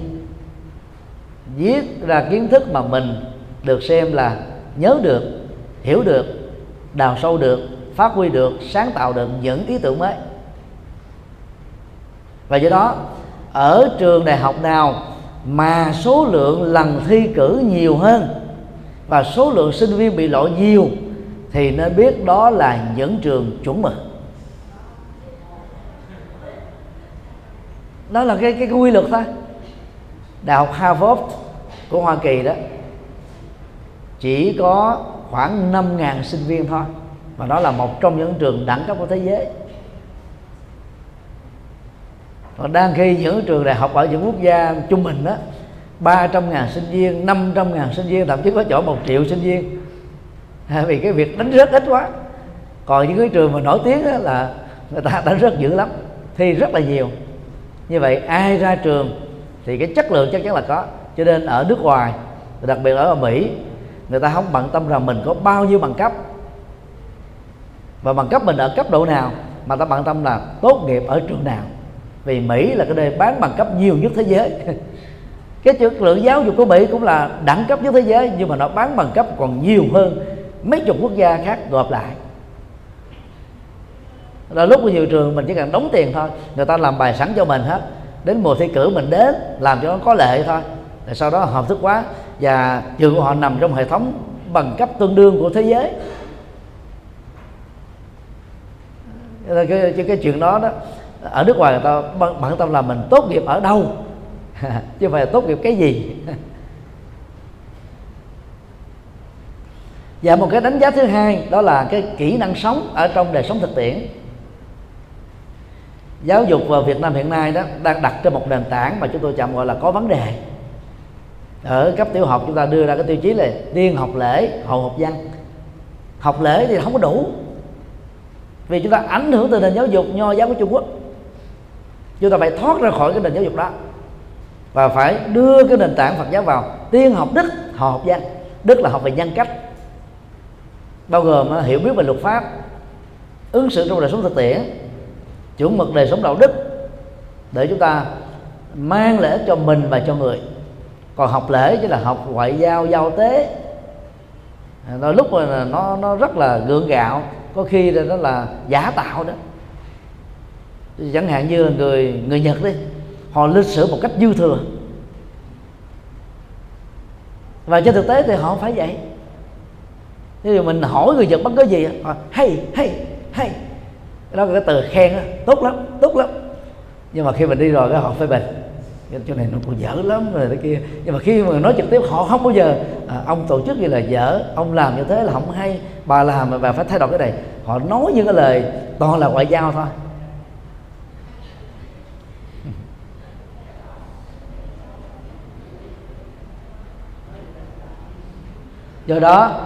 viết ra kiến thức mà mình được xem là nhớ được hiểu được đào sâu được phát huy được sáng tạo được những ý tưởng mới. Và do đó ở trường đại học nào mà số lượng lần thi cử nhiều hơn và số lượng sinh viên bị lỗi nhiều thì nên biết đó là những trường chuẩn mực. Đó là cái, cái quy luật thôi đại học Harvard của Hoa Kỳ đó chỉ có khoảng 5.000 sinh viên thôi mà đó là một trong những trường đẳng cấp của thế giới. Còn đang khi những trường đại học ở những quốc gia trung bình đó 300 ngàn sinh viên 500 ngàn sinh viên thậm chí có chỗ một triệu sinh viên. À, vì cái việc đánh rất ít quá. Còn những cái trường mà nổi tiếng đó là người ta đánh rất dữ lắm thi rất là nhiều. Như vậy ai ra trường thì cái chất lượng chắc chắn là có. Cho nên ở nước ngoài, đặc biệt ở mỹ, người ta không bận tâm rằng mình có bao nhiêu bằng cấp. Và bằng cấp mình ở cấp độ nào mà ta bận tâm là tốt nghiệp ở trường nào. Vì mỹ là cái nơi bán bằng cấp nhiều nhất thế giới. Cái chất lượng giáo dục của mỹ cũng là đẳng cấp nhất thế giới, nhưng mà nó bán bằng cấp còn nhiều hơn mấy chục quốc gia khác gộp lại. Là lúc nhiều trường mình chỉ cần đóng tiền thôi, người ta làm bài sẵn cho mình hết đến mùa thi cử mình đến làm cho nó có lệ thôi. Rồi sau đó hợp thức quá và trường của họ nằm trong hệ thống bằng cấp tương đương của thế giới. Cái, cái, cái chuyện đó đó ở nước ngoài người ta bận tâm là mình tốt nghiệp ở đâu? Chứ không phải là tốt nghiệp cái gì? Và một cái đánh giá thứ hai đó là cái kỹ năng sống ở trong đời sống thực tiễn giáo dục vào Việt Nam hiện nay đó đang đặt trên một nền tảng mà chúng tôi tạm gọi là có vấn đề. Ở cấp tiểu học chúng ta đưa ra cái tiêu chí là tiên học lễ, hậu học văn. Học lễ thì không có đủ. Vì chúng ta ảnh hưởng từ nền giáo dục nho giáo của Trung Quốc. Chúng ta phải thoát ra khỏi cái nền giáo dục đó. Và phải đưa cái nền tảng Phật giáo vào. Tiên học đức, hậu học văn. Đức là học về nhân cách. Bao gồm à, hiểu biết về luật pháp, ứng xử trong đời sống thực tiễn chuẩn mực đời sống đạo đức, để chúng ta mang lễ cho mình và cho người. Còn học lễ chứ là học ngoại giao giao tế. À, đôi lúc mà nó nó rất là gượng gạo, có khi là nó là giả tạo đó. Chẳng hạn như người người nhật đi, họ lịch sử một cách dư thừa. Và trên thực tế thì họ phải vậy. Ví dụ mình hỏi người nhật bất cứ gì hay hay hay đó là cái từ khen đó, tốt lắm tốt lắm. Nhưng mà khi mình đi rồi cái họ phê bình cái chỗ này nó còn dở lắm rồi cái kia. Nhưng mà khi mà nói trực tiếp họ không bao giờ à, ông tổ chức như là dở. Ông làm như thế là không hay. Bà làm mà bà phải thay đổi cái này. Họ nói những cái lời toàn là ngoại giao thôi. Do đó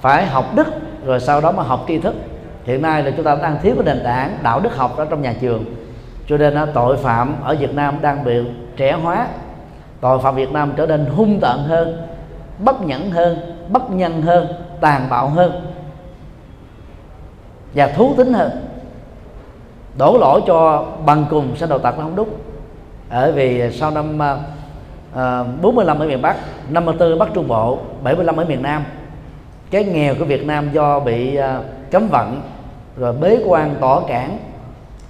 phải học đức rồi sau đó mà học tri thức hiện nay là chúng ta đang thiếu cái nền tảng đạo đức học ở trong nhà trường. Cho nên tội phạm ở Việt Nam đang bị trẻ hóa. Tội phạm Việt Nam trở nên hung tợn hơn bất nhẫn hơn bất nhân hơn tàn bạo hơn và thú tính hơn. Đổ lỗi cho bằng cùng sinh đầu tật không đúng. Ở vì sau năm ờ, ờ, uh, 45 ở miền Bắc 54 ở Bắc Trung Bộ 75 ở miền Nam cái nghèo của Việt Nam do bị uh, cấm vận rồi bế quan tỏ cản.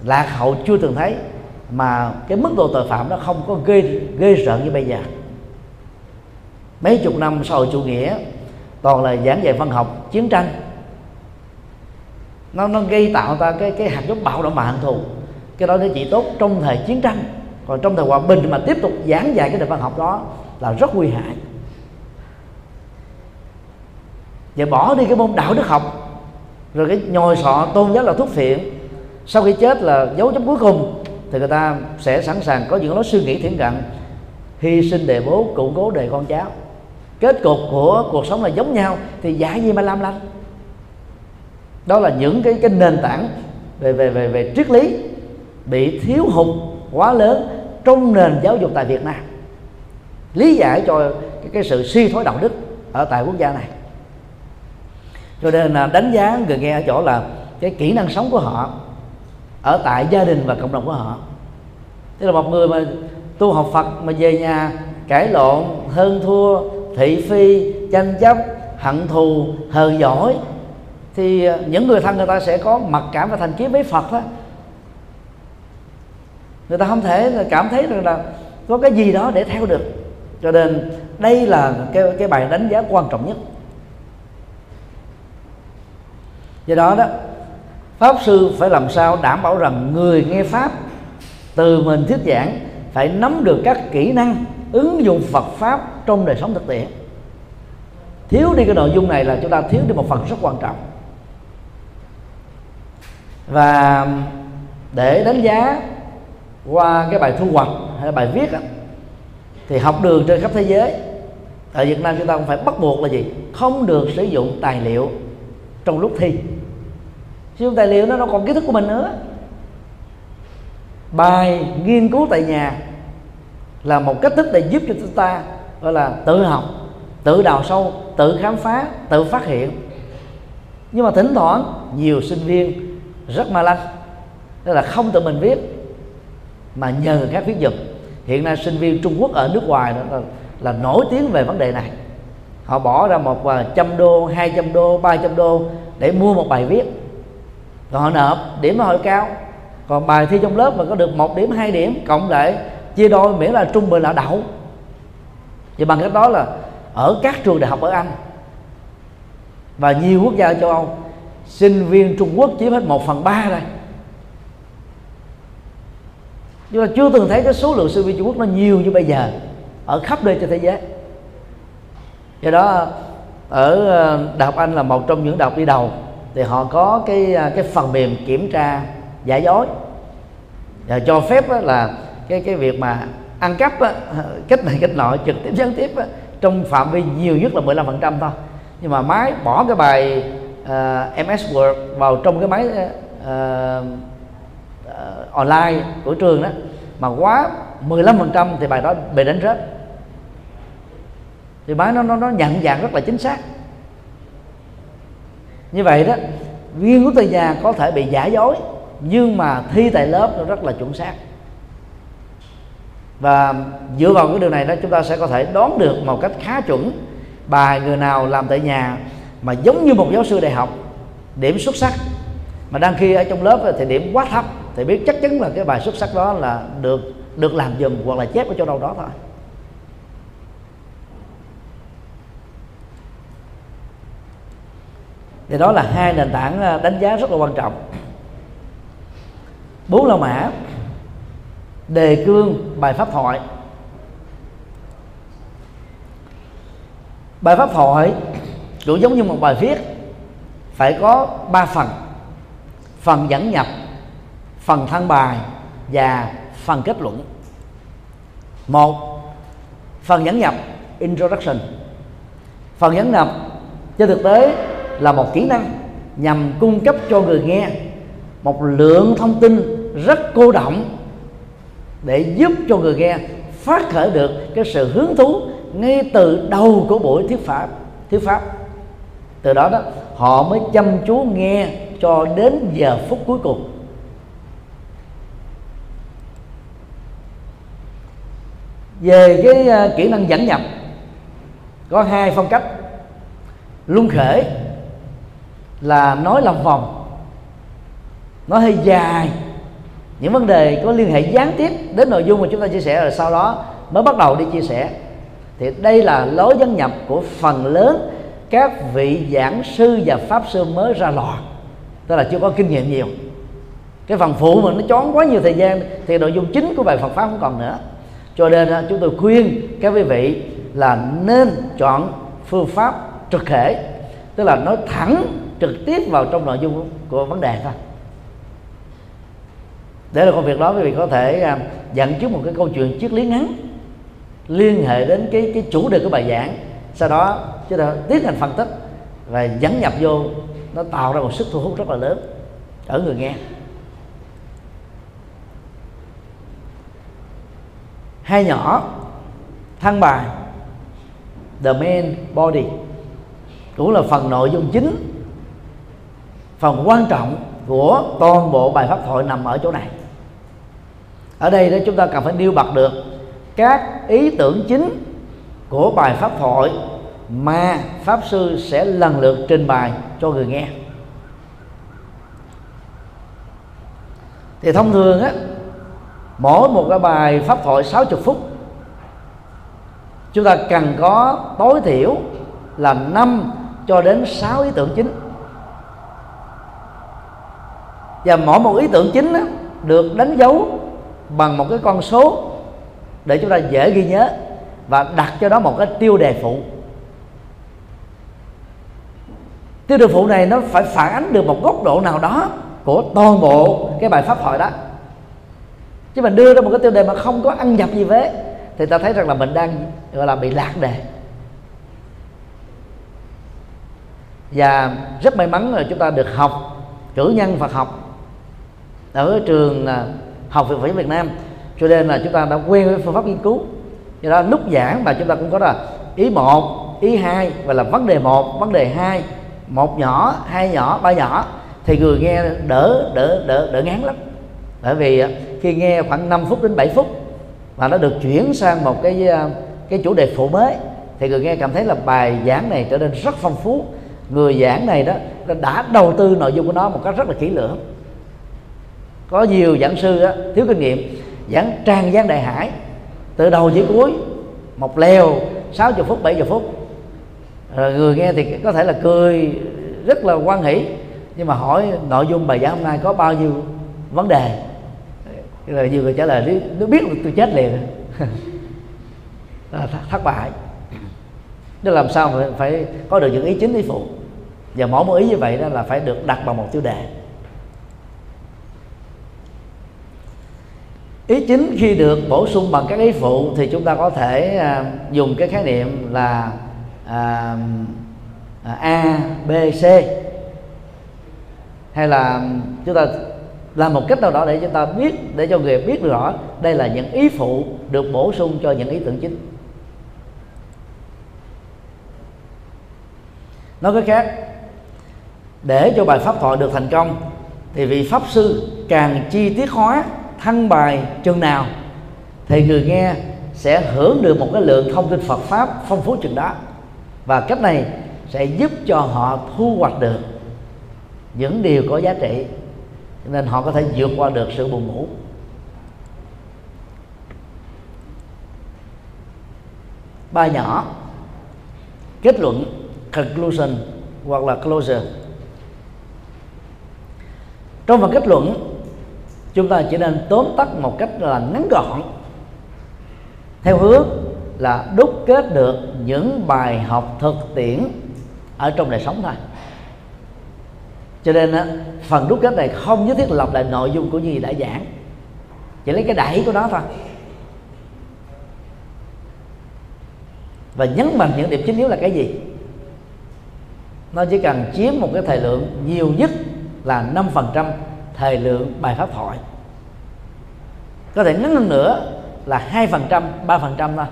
Lạc hậu chưa từng thấy, mà cái mức độ tội phạm nó không có ghê ghê rợn như bây giờ. Mấy chục năm sau hội chủ nghĩa, toàn là giảng dạy văn học, chiến tranh. Nó nó gây tạo ra cái cái hạt giống bạo động mà hận thù. Cái đó nó chỉ tốt trong thời chiến tranh. Còn trong thời hòa bình mà tiếp tục giảng dạy cái nền văn học đó là rất nguy hại. Và bỏ đi cái môn đạo đức học rồi cái nhồi sọ tôn giáo là thuốc phiện. Sau khi chết là dấu chấm cuối cùng thì người ta sẽ sẵn sàng có những lối suy nghĩ thiển cận. Hy sinh đề bố củng cố đề con cháu. Kết cục của cuộc sống là giống nhau thì giả gì mà làm lành? Đó là những cái cái nền tảng về về về về triết lý bị thiếu hụt quá lớn trong nền giáo dục tại Việt Nam. Lý giải cho cái, cái sự suy thoái đạo đức ở tại quốc gia này cho nên là đánh giá người nghe ở chỗ là cái kỹ năng sống của họ ở tại gia đình và cộng đồng của họ. Tức là một người mà tu học Phật mà về nhà cãi lộn, hơn thua, thị phi, tranh chấp, hận thù hờn giỏi thì à, những người thân người ta sẽ có mặc cảm và thành kiến với Phật đó người ta không thể cảm thấy rằng là có cái gì đó để theo được. Cho nên đây là cái cái bài đánh giá quan trọng nhất. Do đó đó pháp sư phải làm sao đảm bảo rằng người nghe pháp từ mình thuyết giảng phải nắm được các kỹ năng ứng dụng Phật pháp trong đời sống thực tiễn thiếu đi cái nội dung này là chúng ta thiếu đi một phần rất quan trọng. Và để đánh giá qua cái bài thu hoạch hay bài viết đó, thì học đường trên khắp thế giới ở Việt Nam chúng ta cũng phải bắt buộc là gì? Không được sử dụng tài liệu trong lúc thi sử dụng tài liệu nó đâu còn kiến thức của mình nữa. Bài nghiên cứu tại nhà là một cách thức để giúp cho chúng ta gọi là tự học tự đào sâu tự khám phá tự phát hiện. Nhưng mà thỉnh thoảng nhiều sinh viên rất ma lanh tức là không tự mình viết mà nhờ người khác viết giùm. Hiện nay sinh viên Trung Quốc ở nước ngoài đó là, là nổi tiếng về vấn đề này. Họ bỏ ra một à, trăm đô hai trăm đô ba trăm đô để mua một bài viết còn họ nộp điểm của hơi cao. Còn bài thi trong lớp mà có được một điểm, hai điểm, cộng lại chia đôi, miễn là trung bình là đậu. Thì bằng cách đó là ở các trường đại học ở anh và nhiều quốc gia châu âu, sinh viên trung quốc chiếm hết một phần ba đây. Nhưng mà chưa từng thấy cái số lượng sinh viên trung quốc nó nhiều như bây giờ ở khắp nơi trên thế giới. Do đó, ở ờ, đại học anh là một trong những đại học đi đầu thì họ có cái à, cái phần mềm kiểm tra giả dối. Và cho phép là cái cái việc mà ăn cắp đó, cách này cách nọ trực tiếp gián tiếp đó, trong phạm vi nhiều nhất là 15% thôi. Nhưng mà máy bỏ cái bài à, uh, MS Word vào trong cái máy uh, uh, online của trường đó mà quá 15% thì bài đó bị đánh rớt. Thì máy nó nó nó nhận dạng rất là chính xác như vậy đó, viên của tại nhà có thể bị giả dối, nhưng mà thi tại lớp nó rất là chuẩn xác. Và dựa vào cái điều này đó, chúng ta sẽ có thể đoán được một cách khá chuẩn bài người nào làm tại nhà mà giống như một giáo sư đại học, điểm xuất sắc. Mà đang khi ở trong lớp thì điểm quá thấp, thì biết chắc chắn là cái bài xuất sắc đó là được được làm dùm hoặc là chép ở chỗ đâu đó thôi. Thì đó là hai nền tảng ờ, đánh giá rất là quan trọng. Bốn la mã. Đề cương, bài pháp thoại. Bài pháp thoại cũng giống như một bài viết. Phải có ba phần. Phần dẫn nhập, phần thân bài và phần kết luận. Một, phần dẫn nhập, introduction. Phần dẫn nhập, trên thực tế là một kỹ năng nhằm cung cấp cho người nghe một lượng thông tin rất cô động để giúp cho người nghe phát khởi được cái sự hứng thú ngay từ đầu của buổi thuyết pháp thuyết pháp. Từ đó đó, họ mới chăm chú nghe cho đến giờ phút cuối cùng. Về cái ờ, kỹ năng dẫn nhập, có hai phong cách. Luân khởi là nói lòng vòng nó hơi dài. Những vấn đề có liên hệ gián tiếp đến nội dung mà chúng ta chia sẻ rồi sau đó mới bắt đầu đi chia sẻ. Thì đây là lối dẫn nhập của phần lớn các vị giảng sư và pháp sư mới ra lò. Tức là chưa có kinh nghiệm nhiều. Cái phần phụ mà nó chón quá nhiều thời gian thì nội dung chính của bài Phật pháp không còn nữa. Cho nên à, chúng tôi khuyên các quý vị là nên chọn phương pháp trực thể tức là nói thẳng trực tiếp vào trong nội dung của vấn đề thôi. Để là công việc đó, quý vị có thể à, dẫn trước một cái câu chuyện triết lý ngắn liên hệ đến cái cái chủ đề của bài giảng, sau đó chúng ta tiến hành phân tích và dẫn nhập vô, nó tạo ra một sức thu hút rất là lớn ở người nghe. Hai nhỏ, thăng bài the main body, cũng là phần nội dung chính phần quan trọng của toàn bộ bài pháp thoại nằm ở chỗ này. Ở đây đó chúng ta cần phải nêu bật được các ý tưởng chính của bài pháp thoại mà pháp sư sẽ lần lượt trình bày cho người nghe. Thì thông thường á, mỗi một cái bài pháp thoại 60 phút, chúng ta cần có tối thiểu là 5 cho đến 6 ý tưởng chính và mỗi một ý tưởng chính đó, được đánh dấu bằng một cái con số để chúng ta dễ ghi nhớ và đặt cho đó một cái tiêu đề phụ. Tiêu đề phụ này nó phải phản ánh được một góc độ nào đó của toàn bộ cái bài pháp thoại đó. Chứ mình đưa ra một cái tiêu đề mà không có ăn nhập gì với thì ta thấy rằng là mình đang gọi là bị lạc đề. Và rất may mắn là chúng ta được học cử nhân Phật học ở trường à, học Phật Việt Nam. Cho nên là chúng ta đã quen với phương pháp nghiên cứu. Do đó lúc giảng mà chúng ta cũng có là ý một ý hai và là vấn đề một vấn đề hai. Một nhỏ hai nhỏ ba nhỏ. Thì người nghe đỡ đỡ đỡ đỡ ngán lắm. Bởi vì à, khi nghe khoảng 5 phút đến 7 phút và nó được chuyển sang một cái à, cái chủ đề phụ mới thì người nghe cảm thấy là bài giảng này trở nên rất phong phú. Người giảng này đó đã đầu tư nội dung của nó một cách rất là kỹ lưỡng có nhiều giảng sư á, thiếu kinh nghiệm giảng trang giảng đại hải. Từ đầu đến cuối một lèo 60 phút 70 phút. Rồi người nghe thì có thể là cười rất là quan hỷ. Nhưng mà hỏi nội dung bài giảng hôm nay có bao nhiêu vấn đề? Là nhiều người trả lời nếu, biết biết tôi chết liền. Là thất bại. Nó làm sao phải, phải có được những ý chính ý phụ. Và mỗi một ý như vậy đó là phải được đặt bằng một tiêu đề. Ý chính khi được bổ sung bằng các ý phụ thì chúng ta có thể à, dùng cái khái niệm là à, à a b c. Hay là chúng ta làm một cách nào đó để chúng ta biết để cho người biết rõ đây là những ý phụ được bổ sung cho những ý tưởng chính. Nói cách khác để cho bài pháp thoại được thành công thì vị pháp sư càng chi tiết hóa thăng bài chừng nào, thì người nghe sẽ hưởng được một cái lượng thông tin Phật pháp phong phú chừng đó. Và cách này sẽ giúp cho họ thu hoạch được những điều có giá trị nên họ có thể vượt qua được sự buồn ngủ. Ba nhỏ, kết luận, conclusion hoặc là closure. Trong phần kết luận chúng ta chỉ nên tóm tắt một cách là ngắn gọn. Theo hướng là đúc kết được những bài học thực tiễn ở trong đời sống thôi. Cho nên phần đúc kết này không nhất thiết lặp lại nội dung của những gì đã giảng. Chỉ lấy cái đẩy của nó thôi. Và nhấn mạnh những điểm chính yếu là cái gì? Nó chỉ cần chiếm một cái thời lượng nhiều nhất là 5% thời lượng bài pháp thoại. Có thể ngắn hơn nữa là hai phần trăm, ba phần trăm thôi.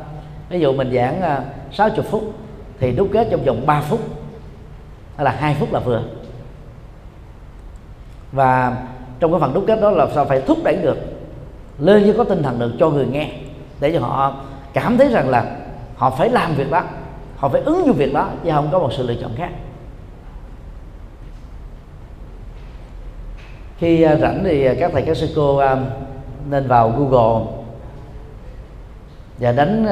Ví dụ mình giảng à, 60 phút thì đúc kết trong vòng 3 phút, hay là hai phút là vừa. Và trong cái phần đúc kết đó là sao phải thúc đẩy được lên như có tinh thần được cho người nghe, để cho họ cảm thấy rằng là họ phải làm việc đó, họ phải ứng dụng việc đó, chứ không có một sự lựa chọn khác. Khi à, rảnh thì à, các thầy các sư cô à, nên vào google và đánh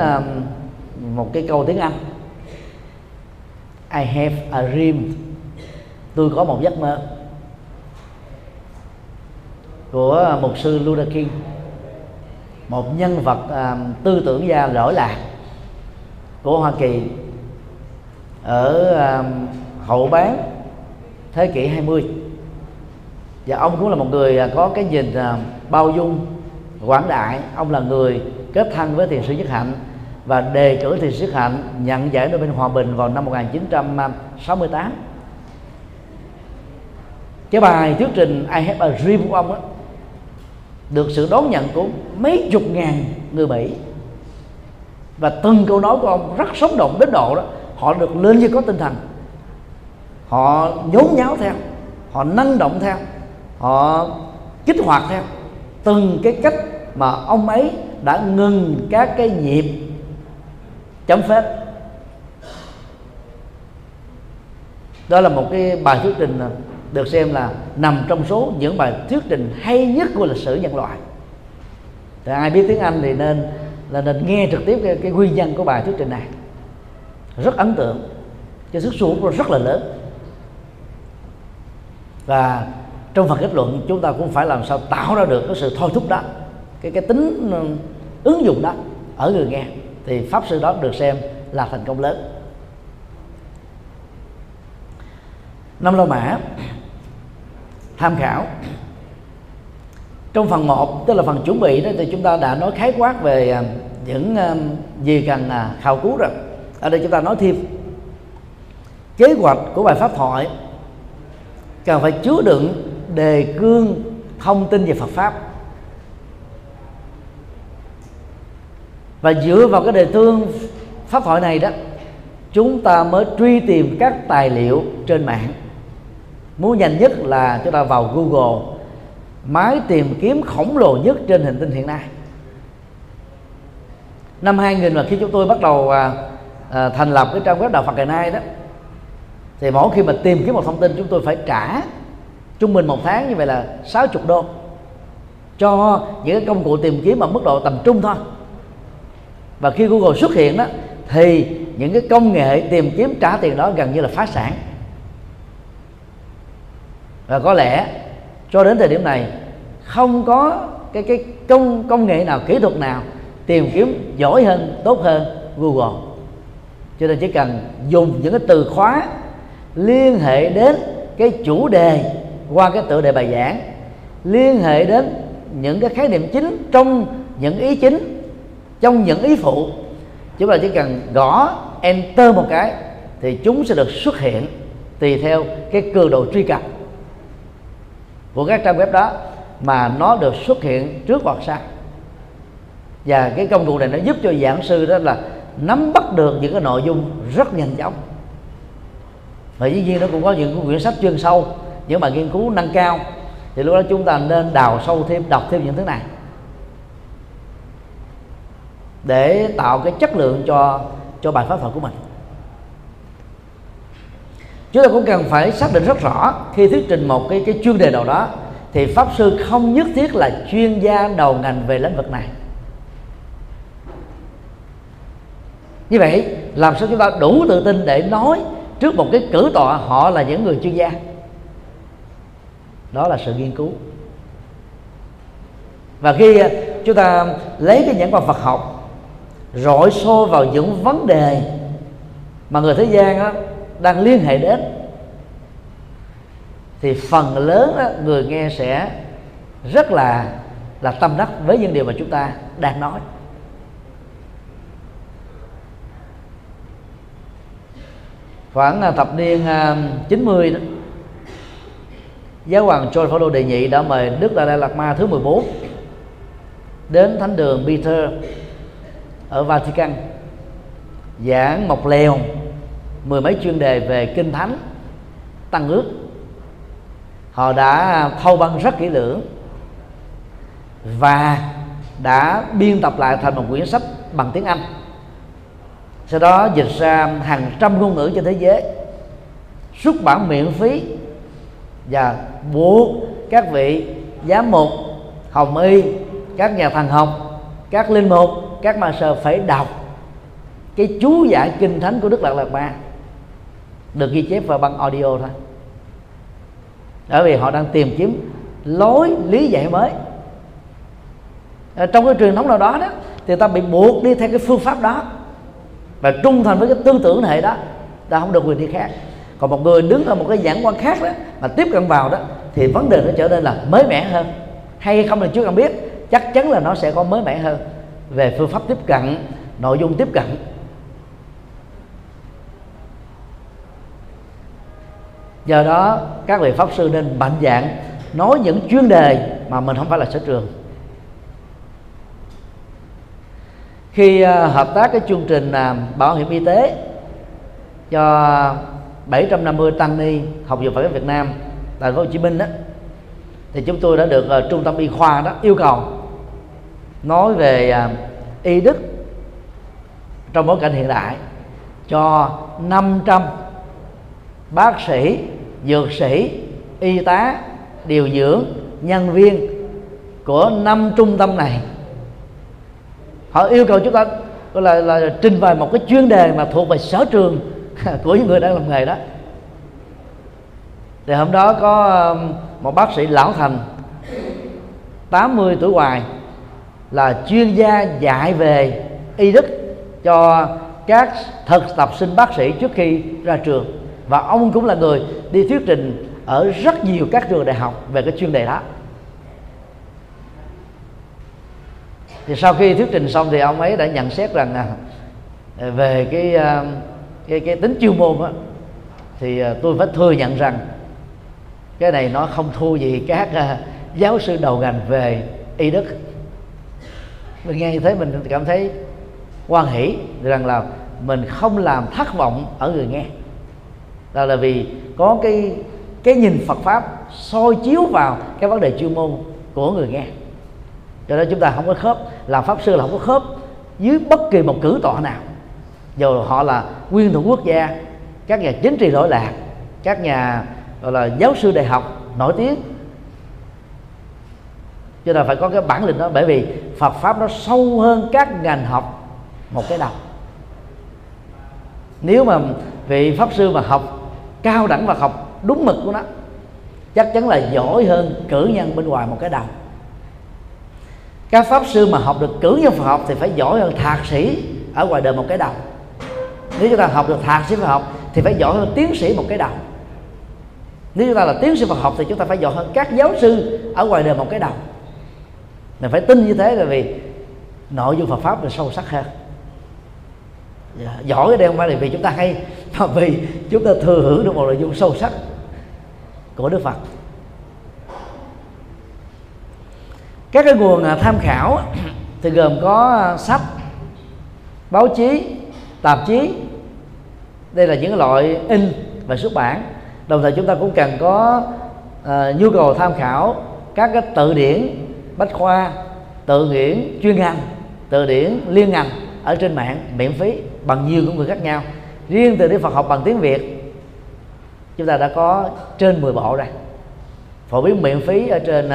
một cái câu tiếng anh. I have a dream. Tôi có một giấc mơ của mục sư Luther King một nhân vật uh, tư tưởng gia lỗi lạc của Hoa Kỳ ở uh, hậu bán thế kỷ 20 và ông cũng là một người à, có cái nhìn à, bao dung quảng đại. Ông là người kết thân với thiền sư nhất hạnh và đề cử thiền sư nhất hạnh nhận giải Nobel hòa bình vào năm 1968 cái bài thuyết trình I have a dream của ông đó, được sự đón nhận của mấy chục ngàn người Mỹ. Và từng câu nói của ông rất sống động đến độ đó họ được lên như có tinh thần. Họ nhốn nháo theo họ năng động theo họ kích hoạt theo. Từng cái cách mà ông ấy đã ngừng các cái nhịp chấm phép. Đó là một cái bài thuyết trình à, được xem là nằm trong số những bài thuyết trình hay nhất của lịch sử nhân loại. Thì ai biết tiếng anh thì nên là nên nghe trực tiếp cái, cái nguyên nhân của bài thuyết trình này. Rất ấn tượng cho sức xuống rất là lớn. Và trong phần kết luận, chúng ta cũng phải làm sao tạo ra được cái sự thôi thúc đó, cái cái tính ừ, ứng dụng đó ở người nghe, thì pháp sư đó được xem là thành công lớn. Năm la mã, tham khảo. Trong phần 1 tức là phần chuẩn bị đó, thì chúng ta đã nói khái quát về à, những à, gì cần à, khảo cứu rồi. Ở đây chúng ta nói thêm. Kế hoạch của bài pháp thoại cần phải chứa đựng đề cương thông tin về Phật pháp. Và dựa vào cái đề cương pháp thoại này đó chúng ta mới truy tìm các tài liệu trên mạng. Muốn nhanh nhất là chúng ta vào Google máy tìm kiếm khổng lồ nhất trên hành tinh hiện nay. Năm 2000 là khi chúng tôi bắt đầu à, à, thành lập cái trang web đạo Phật ngày nay đó thì mỗi khi mà tìm kiếm một thông tin chúng tôi phải trả trung bình một tháng như vậy là 60 đô. Cho những cái công cụ tìm kiếm ở mức độ tầm trung thôi. Và khi Google xuất hiện đó, thì những cái công nghệ tìm kiếm trả tiền đó gần như là phá sản. Và có lẽ cho đến thời điểm này, không có cái cái công công nghệ nào, kỹ thuật nào tìm kiếm giỏi hơn, tốt hơn Google. Cho nên chỉ cần dùng những cái từ khóa liên hệ đến cái chủ đề qua cái tựa đề bài giảng, liên hệ đến những cái khái niệm chính trong những ý chính, trong những ý phụ. Chúng ta chỉ cần gõ enter một cái thì chúng sẽ được xuất hiện tùy theo cái cường độ truy cập của các trang web đó mà nó được xuất hiện trước hoặc sau. Và cái công cụ này nó giúp cho giảng sư đó là nắm bắt được những cái nội dung rất nhanh chóng. Và dĩ nhiên nó cũng có những quyển sách chuyên sâu những bài nghiên cứu nâng cao, thì lúc đó chúng ta nên đào sâu thêm, đọc thêm những thứ này. Để tạo cái chất lượng cho cho bài pháp thoại của mình. Chúng ta cũng cần phải xác định rất rõ, khi thuyết trình một cái cái chuyên đề nào đó, thì pháp sư không nhất thiết là chuyên gia đầu ngành về lĩnh vực này. Như vậy, làm sao chúng ta đủ tự tin để nói trước một cái cử tọa họ là những người chuyên gia? Đó là sự nghiên cứu. Và khi à, chúng ta lấy cái nhãn quan Phật học rọi xô vào những vấn đề mà người thế gian đó, đang liên hệ đến thì phần lớn đó, người nghe sẽ rất là là tâm đắc với những điều mà chúng ta đang nói. Khoảng là thập niên à, 90 đó giáo hoàng John Paul đề nghị đã mời Đức Dalai Lama thứ 14 đến thánh đường Peter ở Vatican giảng một lèo mười mấy chuyên đề về kinh thánh, tăng ước. Họ đã thâu băng rất kỹ lưỡng và đã biên tập lại thành một quyển sách bằng tiếng Anh. Sau đó dịch ra hàng trăm ngôn ngữ trên thế giới, xuất bản miễn phí và buộc các vị giám mục, hồng y, các nhà thần học, các linh mục, các ma sơ phải đọc cái chú giải kinh thánh của đức Lạc Lạc ma được ghi chép vào băng audio thôi. Bởi vì họ đang tìm kiếm lối lý giải mới. Ở trong cái truyền thống nào đó đó, thì ta bị buộc đi theo cái phương pháp đó và trung thành với cái tư tưởng hệ đó, ta không được quyền đi khác còn một người đứng ở một cái giảng quan khác đó, mà tiếp cận vào đó, thì vấn đề nó trở nên là mới mẻ hơn. Hay không là chưa cần biết, chắc chắn là nó sẽ có mới mẻ hơn. Về phương pháp tiếp cận, nội dung tiếp cận. Do đó, các vị pháp sư nên mạnh dạng nói những chuyên đề mà mình không phải là sở trường. Khi à, hợp tác cái chương trình à, bảo hiểm y tế cho 750 tăng ni học viện Phật giáo Việt Nam tại Hồ Chí Minh đó thì chúng tôi đã được uh, trung tâm y khoa đó yêu cầu nói về uh, y đức trong bối cảnh hiện đại cho 500 bác sĩ, dược sĩ, y tá, điều dưỡng, nhân viên của năm trung tâm này. Họ yêu cầu chúng ta gọi là, là trình bày một cái chuyên đề mà thuộc về sở trường của những người đang làm nghề đó. Thì hôm đó có um, một bác sĩ lão thành 80 tuổi hoài là chuyên gia dạy về y đức cho các thực tập sinh bác sĩ trước khi ra trường. Và ông cũng là người đi thuyết trình ở rất nhiều các trường đại học về cái chuyên đề đó. Thì sau khi thuyết trình xong thì ông ấy đã nhận xét rằng à, về cái um, cái cái tính chuyên môn á, thì à, tôi phải thừa nhận rằng cái này nó không thua gì các à, giáo sư đầu ngành về y đức. Mình nghe như thế mình cảm thấy quan hỷ rằng là mình không làm thất vọng ở người nghe. Đó là vì có cái cái nhìn Phật pháp soi chiếu vào cái vấn đề chuyên môn của người nghe. Cho nên chúng ta không có khớp làm pháp sư là không có khớp dưới bất kỳ một cử tọa nào dù họ là nguyên thủ quốc gia, các nhà chính trị lỗi lạc, các nhà, gọi là, giáo sư đại học nổi tiếng. Cho nên phải có cái bản lĩnh đó, bởi vì Phật pháp nó sâu hơn các ngành học một cái đầu. Nếu mà vị pháp sư mà học cao đẳng và học đúng mực của nó, chắc chắn là giỏi hơn cử nhân bên ngoài một cái đầu. Các pháp sư mà học được cử nhân Phật học thì phải giỏi hơn thạc sĩ ở ngoài đời một cái đầu nếu chúng ta học được thạc sĩ Phật học, thì phải giỏi hơn tiến sĩ một cái đầu. Nếu chúng ta là tiến sĩ Phật học, thì chúng ta phải giỏi hơn các giáo sư ở ngoài đời một cái đầu. Mình phải tin như thế là vì nội dung Phật pháp là sâu sắc hơn. Dạ, giỏi cái đây không phải là vì chúng ta hay, mà vì chúng ta thừa hưởng được một nội dung sâu sắc của Đức Phật. Các cái nguồn à, tham khảo, thì gồm có à, sách, báo chí tạp chí. Đây là những loại in và xuất bản. Đồng thời chúng ta cũng cần có uh, nhu cầu tham khảo các cái từ điển bách khoa tự điển chuyên ngành từ điển liên ngành ở trên mạng miễn phí bằng nhiều ngôn ngữ khác nhau. Riêng từ điển Phật học bằng tiếng Việt chúng ta đã có trên 10 bộ rồi. Phổ biến miễn phí ở trên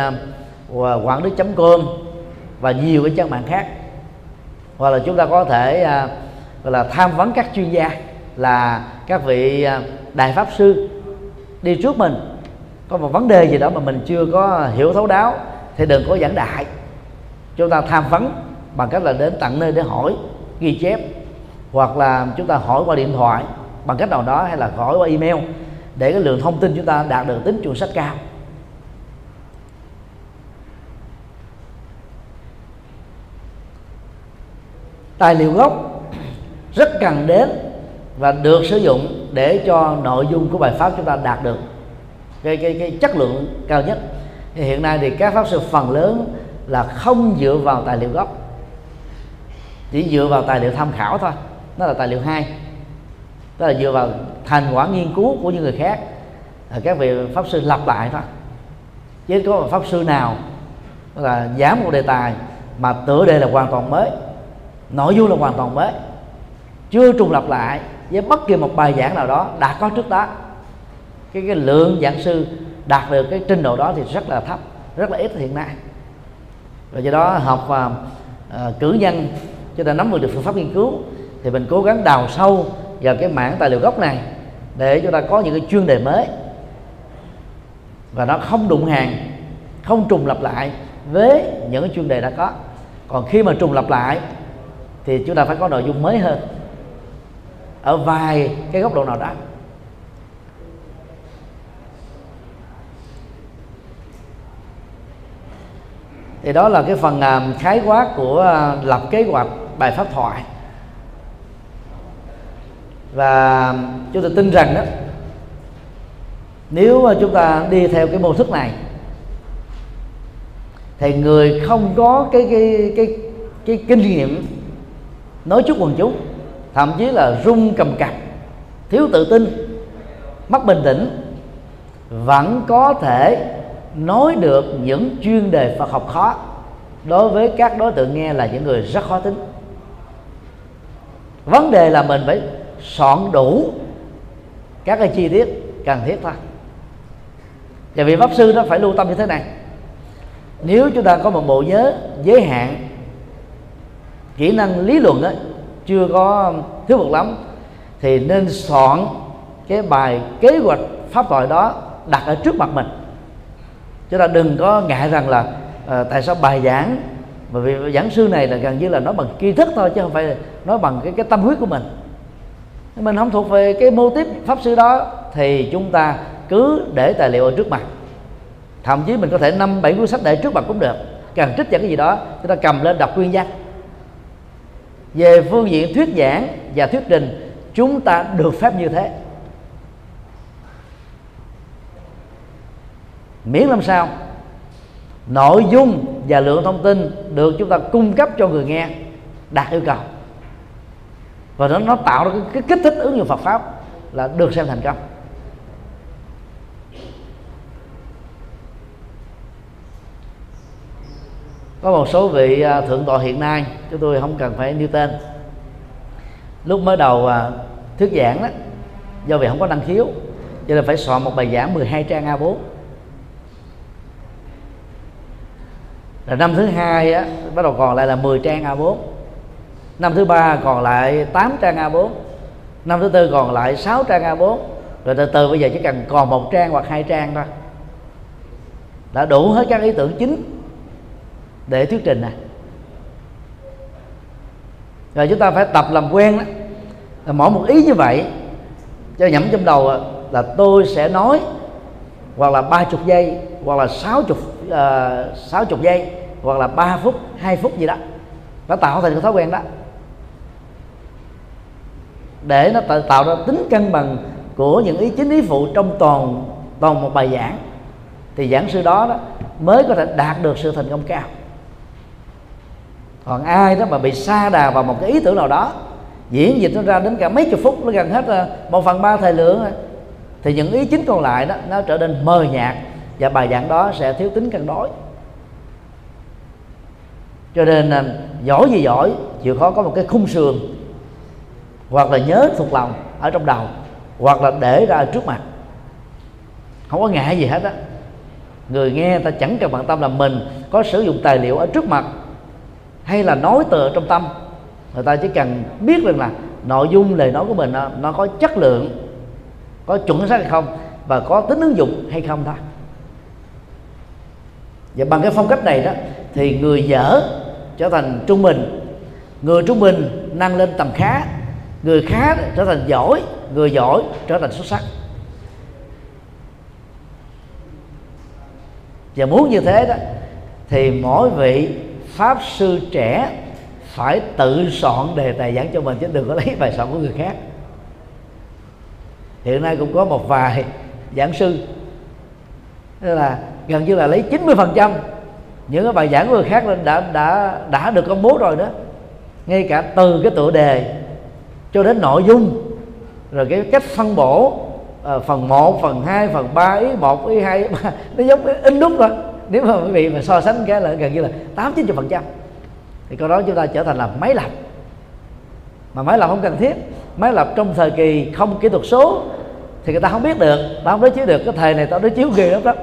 uh, quảng đức com và nhiều cái trang mạng khác. Hoặc là chúng ta có thể uh, gọi là tham vấn các chuyên gia, là các vị à, đại pháp sư đi trước mình. Có một vấn đề gì đó mà mình chưa có hiểu thấu đáo thì đừng có giảng đại. Chúng ta tham vấn bằng cách là đến tận nơi để hỏi, ghi chép, hoặc là chúng ta hỏi qua điện thoại bằng cách nào đó hay là hỏi qua email để cái lượng thông tin chúng ta đạt được tính chuẩn sách cao. Tài liệu gốc rất cần đến và được sử dụng để cho nội dung của bài pháp chúng ta đạt được cái cái cái chất lượng cao nhất. Thì hiện nay thì các pháp sư phần lớn là không dựa vào tài liệu gốc, chỉ dựa vào tài liệu tham khảo thôi, đó là tài liệu hai. Đó là dựa vào thành quả nghiên cứu của những người khác. Các vị pháp sư lặp lại thôi. Chứ có một pháp sư nào là giảm một đề tài mà tựa đề là hoàn toàn mới, nội dung là hoàn toàn mới chưa trùng lặp lại với bất kỳ một bài giảng nào đó đã có trước đó. Cái cái lượng giảng sư đạt được cái trình độ đó thì rất là thấp rất là ít hiện nay. Và do đó học và uh, cử nhân cho ta nắm được phương pháp nghiên cứu thì mình cố gắng đào sâu vào cái mảng tài liệu gốc này để chúng ta có những cái chuyên đề mới. Và nó không đụng hàng không trùng lặp lại với những cái chuyên đề đã có. Còn khi mà trùng lặp lại thì chúng ta phải có nội dung mới hơn ở vài cái góc độ nào đó thì đó là cái phần à, khái quát của à, lập kế hoạch bài pháp thoại. Và chúng tôi tin rằng đó, nếu chúng ta đi theo cái mô thức này, thì người không có cái cái cái cái kinh nghiệm nói trước quần chúng thậm chí là rung cầm cập thiếu tự tin mất bình tĩnh. Vẫn có thể nói được những chuyên đề Phật học khó. Đối với các đối tượng nghe là những người rất khó tính. Vấn đề là mình phải soạn đủ các cái chi tiết cần thiết thôi. Và vị pháp sư nó phải lưu tâm như thế này. Nếu chúng ta có một bộ nhớ giới hạn kỹ năng lý luận đó, chưa có thiếu một lắm thì nên soạn cái bài kế hoạch pháp thoại đó đặt ở trước mặt mình. Chúng ta đừng có ngại rằng là à, tại sao bài giảng bởi vì giảng sư này là gần như là nói bằng tri thức thôi chứ không phải nói bằng cái cái tâm huyết của mình. Mình không thuộc về cái mô tiếp pháp sư đó thì chúng ta cứ để tài liệu ở trước mặt. Thậm chí mình có thể năm bảy cuốn sách để trước mặt cũng được cần trích dẫn cái gì đó chúng ta cầm lên đọc nguyên văn về phương diện thuyết giảng và thuyết trình chúng ta được phép như thế. Miễn làm sao nội dung và lượng thông tin được chúng ta cung cấp cho người nghe đạt yêu cầu. Và nó nó tạo ra cái, cái kích thích ứng dụng Phật pháp là được xem thành công. Có một số vị à, thượng tọa hiện nay, chúng tôi không cần phải nêu tên. Lúc mới đầu à, thuyết giảng đó, do vì không có năng khiếu, cho nên phải soạn một bài giảng 12 trang A4 là năm thứ hai á, bắt đầu còn lại là 10 trang A4 năm thứ ba còn lại 8 trang A4 năm thứ tư còn lại 6 trang A4 rồi từ từ bây giờ chỉ cần còn một trang hoặc hai trang thôi. Đã đủ hết các ý tưởng chính để thuyết trình này rồi chúng ta phải tập làm quen đó là mỗi một ý như vậy cho nhẩm trong đầu là tôi sẽ nói hoặc là ba chục giây hoặc là sáu chục à, sáu chục giây hoặc là 3 phút 2 phút gì đó. Nó tạo thành cái thói quen đó. Để nó tạo, tạo ra tính cân bằng của những ý chính ý phụ trong toàn toàn một bài giảng thì giảng sư đó, đó mới có thể đạt được sự thành công cao còn ai đó mà bị sa đà vào một cái ý tưởng nào đó, diễn dịch nó ra đến cả mấy chục phút, nó gần hết ờ, một phần ba thời lượng thì những ý chính còn lại đó, nó trở nên mờ nhạt, và bài giảng đó sẽ thiếu tính cân đối. Cho nên ờ, giỏi gì giỏi, chịu khó có một cái khung sườn, hoặc là nhớ thuộc lòng ở trong đầu, hoặc là để ra trước mặt. Không có ngại gì hết á. Người nghe ta chẳng cần bận tâm là mình có sử dụng tài liệu ở trước mặt hay là nói tựa trong tâm người ta chỉ cần biết rằng là nội dung lời nói của mình nó, nó có chất lượng có chuẩn xác hay không và có tính ứng dụng hay không thôi. Và bằng cái phong cách này đó thì người dở trở thành trung bình người trung bình nâng lên tầm khá người khá trở thành giỏi người giỏi trở thành xuất sắc. Và muốn như thế đó thì mỗi vị pháp sư trẻ phải tự soạn đề tài giảng cho mình chứ đừng có lấy bài soạn của người khác. Hiện nay cũng có một vài giảng sư tức là gần như là lấy 90% những cái bài giảng của người khác lên đã đã đã được công bố rồi đó. Ngay cả từ cái tựa đề cho đến nội dung rồi cái cách phân bổ à, phần 1, phần 2, phần 3 ý 1, ý 2, ý 3 nó giống cái in đúc rồi nếu mà quý vị mà so sánh cái là gần như là tám, chín phần trăm, thì câu đó chúng ta trở thành là máy lập mà máy lập không cần thiết. Máy lập trong thời kỳ không kỹ thuật số thì người ta không biết được. Ta không đối chiếu được. Cái thời này tao đối chiếu ghê lắm đó.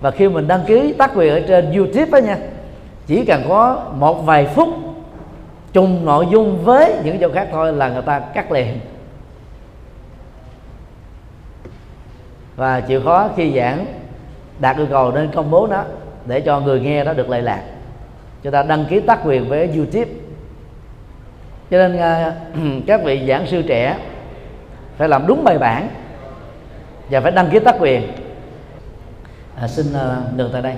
Và khi mình đăng ký tác quyền ở trên youtube đó nha, chỉ cần có một vài phút chung nội dung với những chỗ khác thôi là người ta cắt liền. Và chịu khó khi giảng đạt yêu cầu nên công bố nó để cho người nghe đó được lệ lạc. Chúng ta đăng ký tác quyền với youtube. Cho nên à, các vị giảng sư trẻ phải làm đúng bài bản và phải đăng ký tác quyền. À, xin uh, tại đây.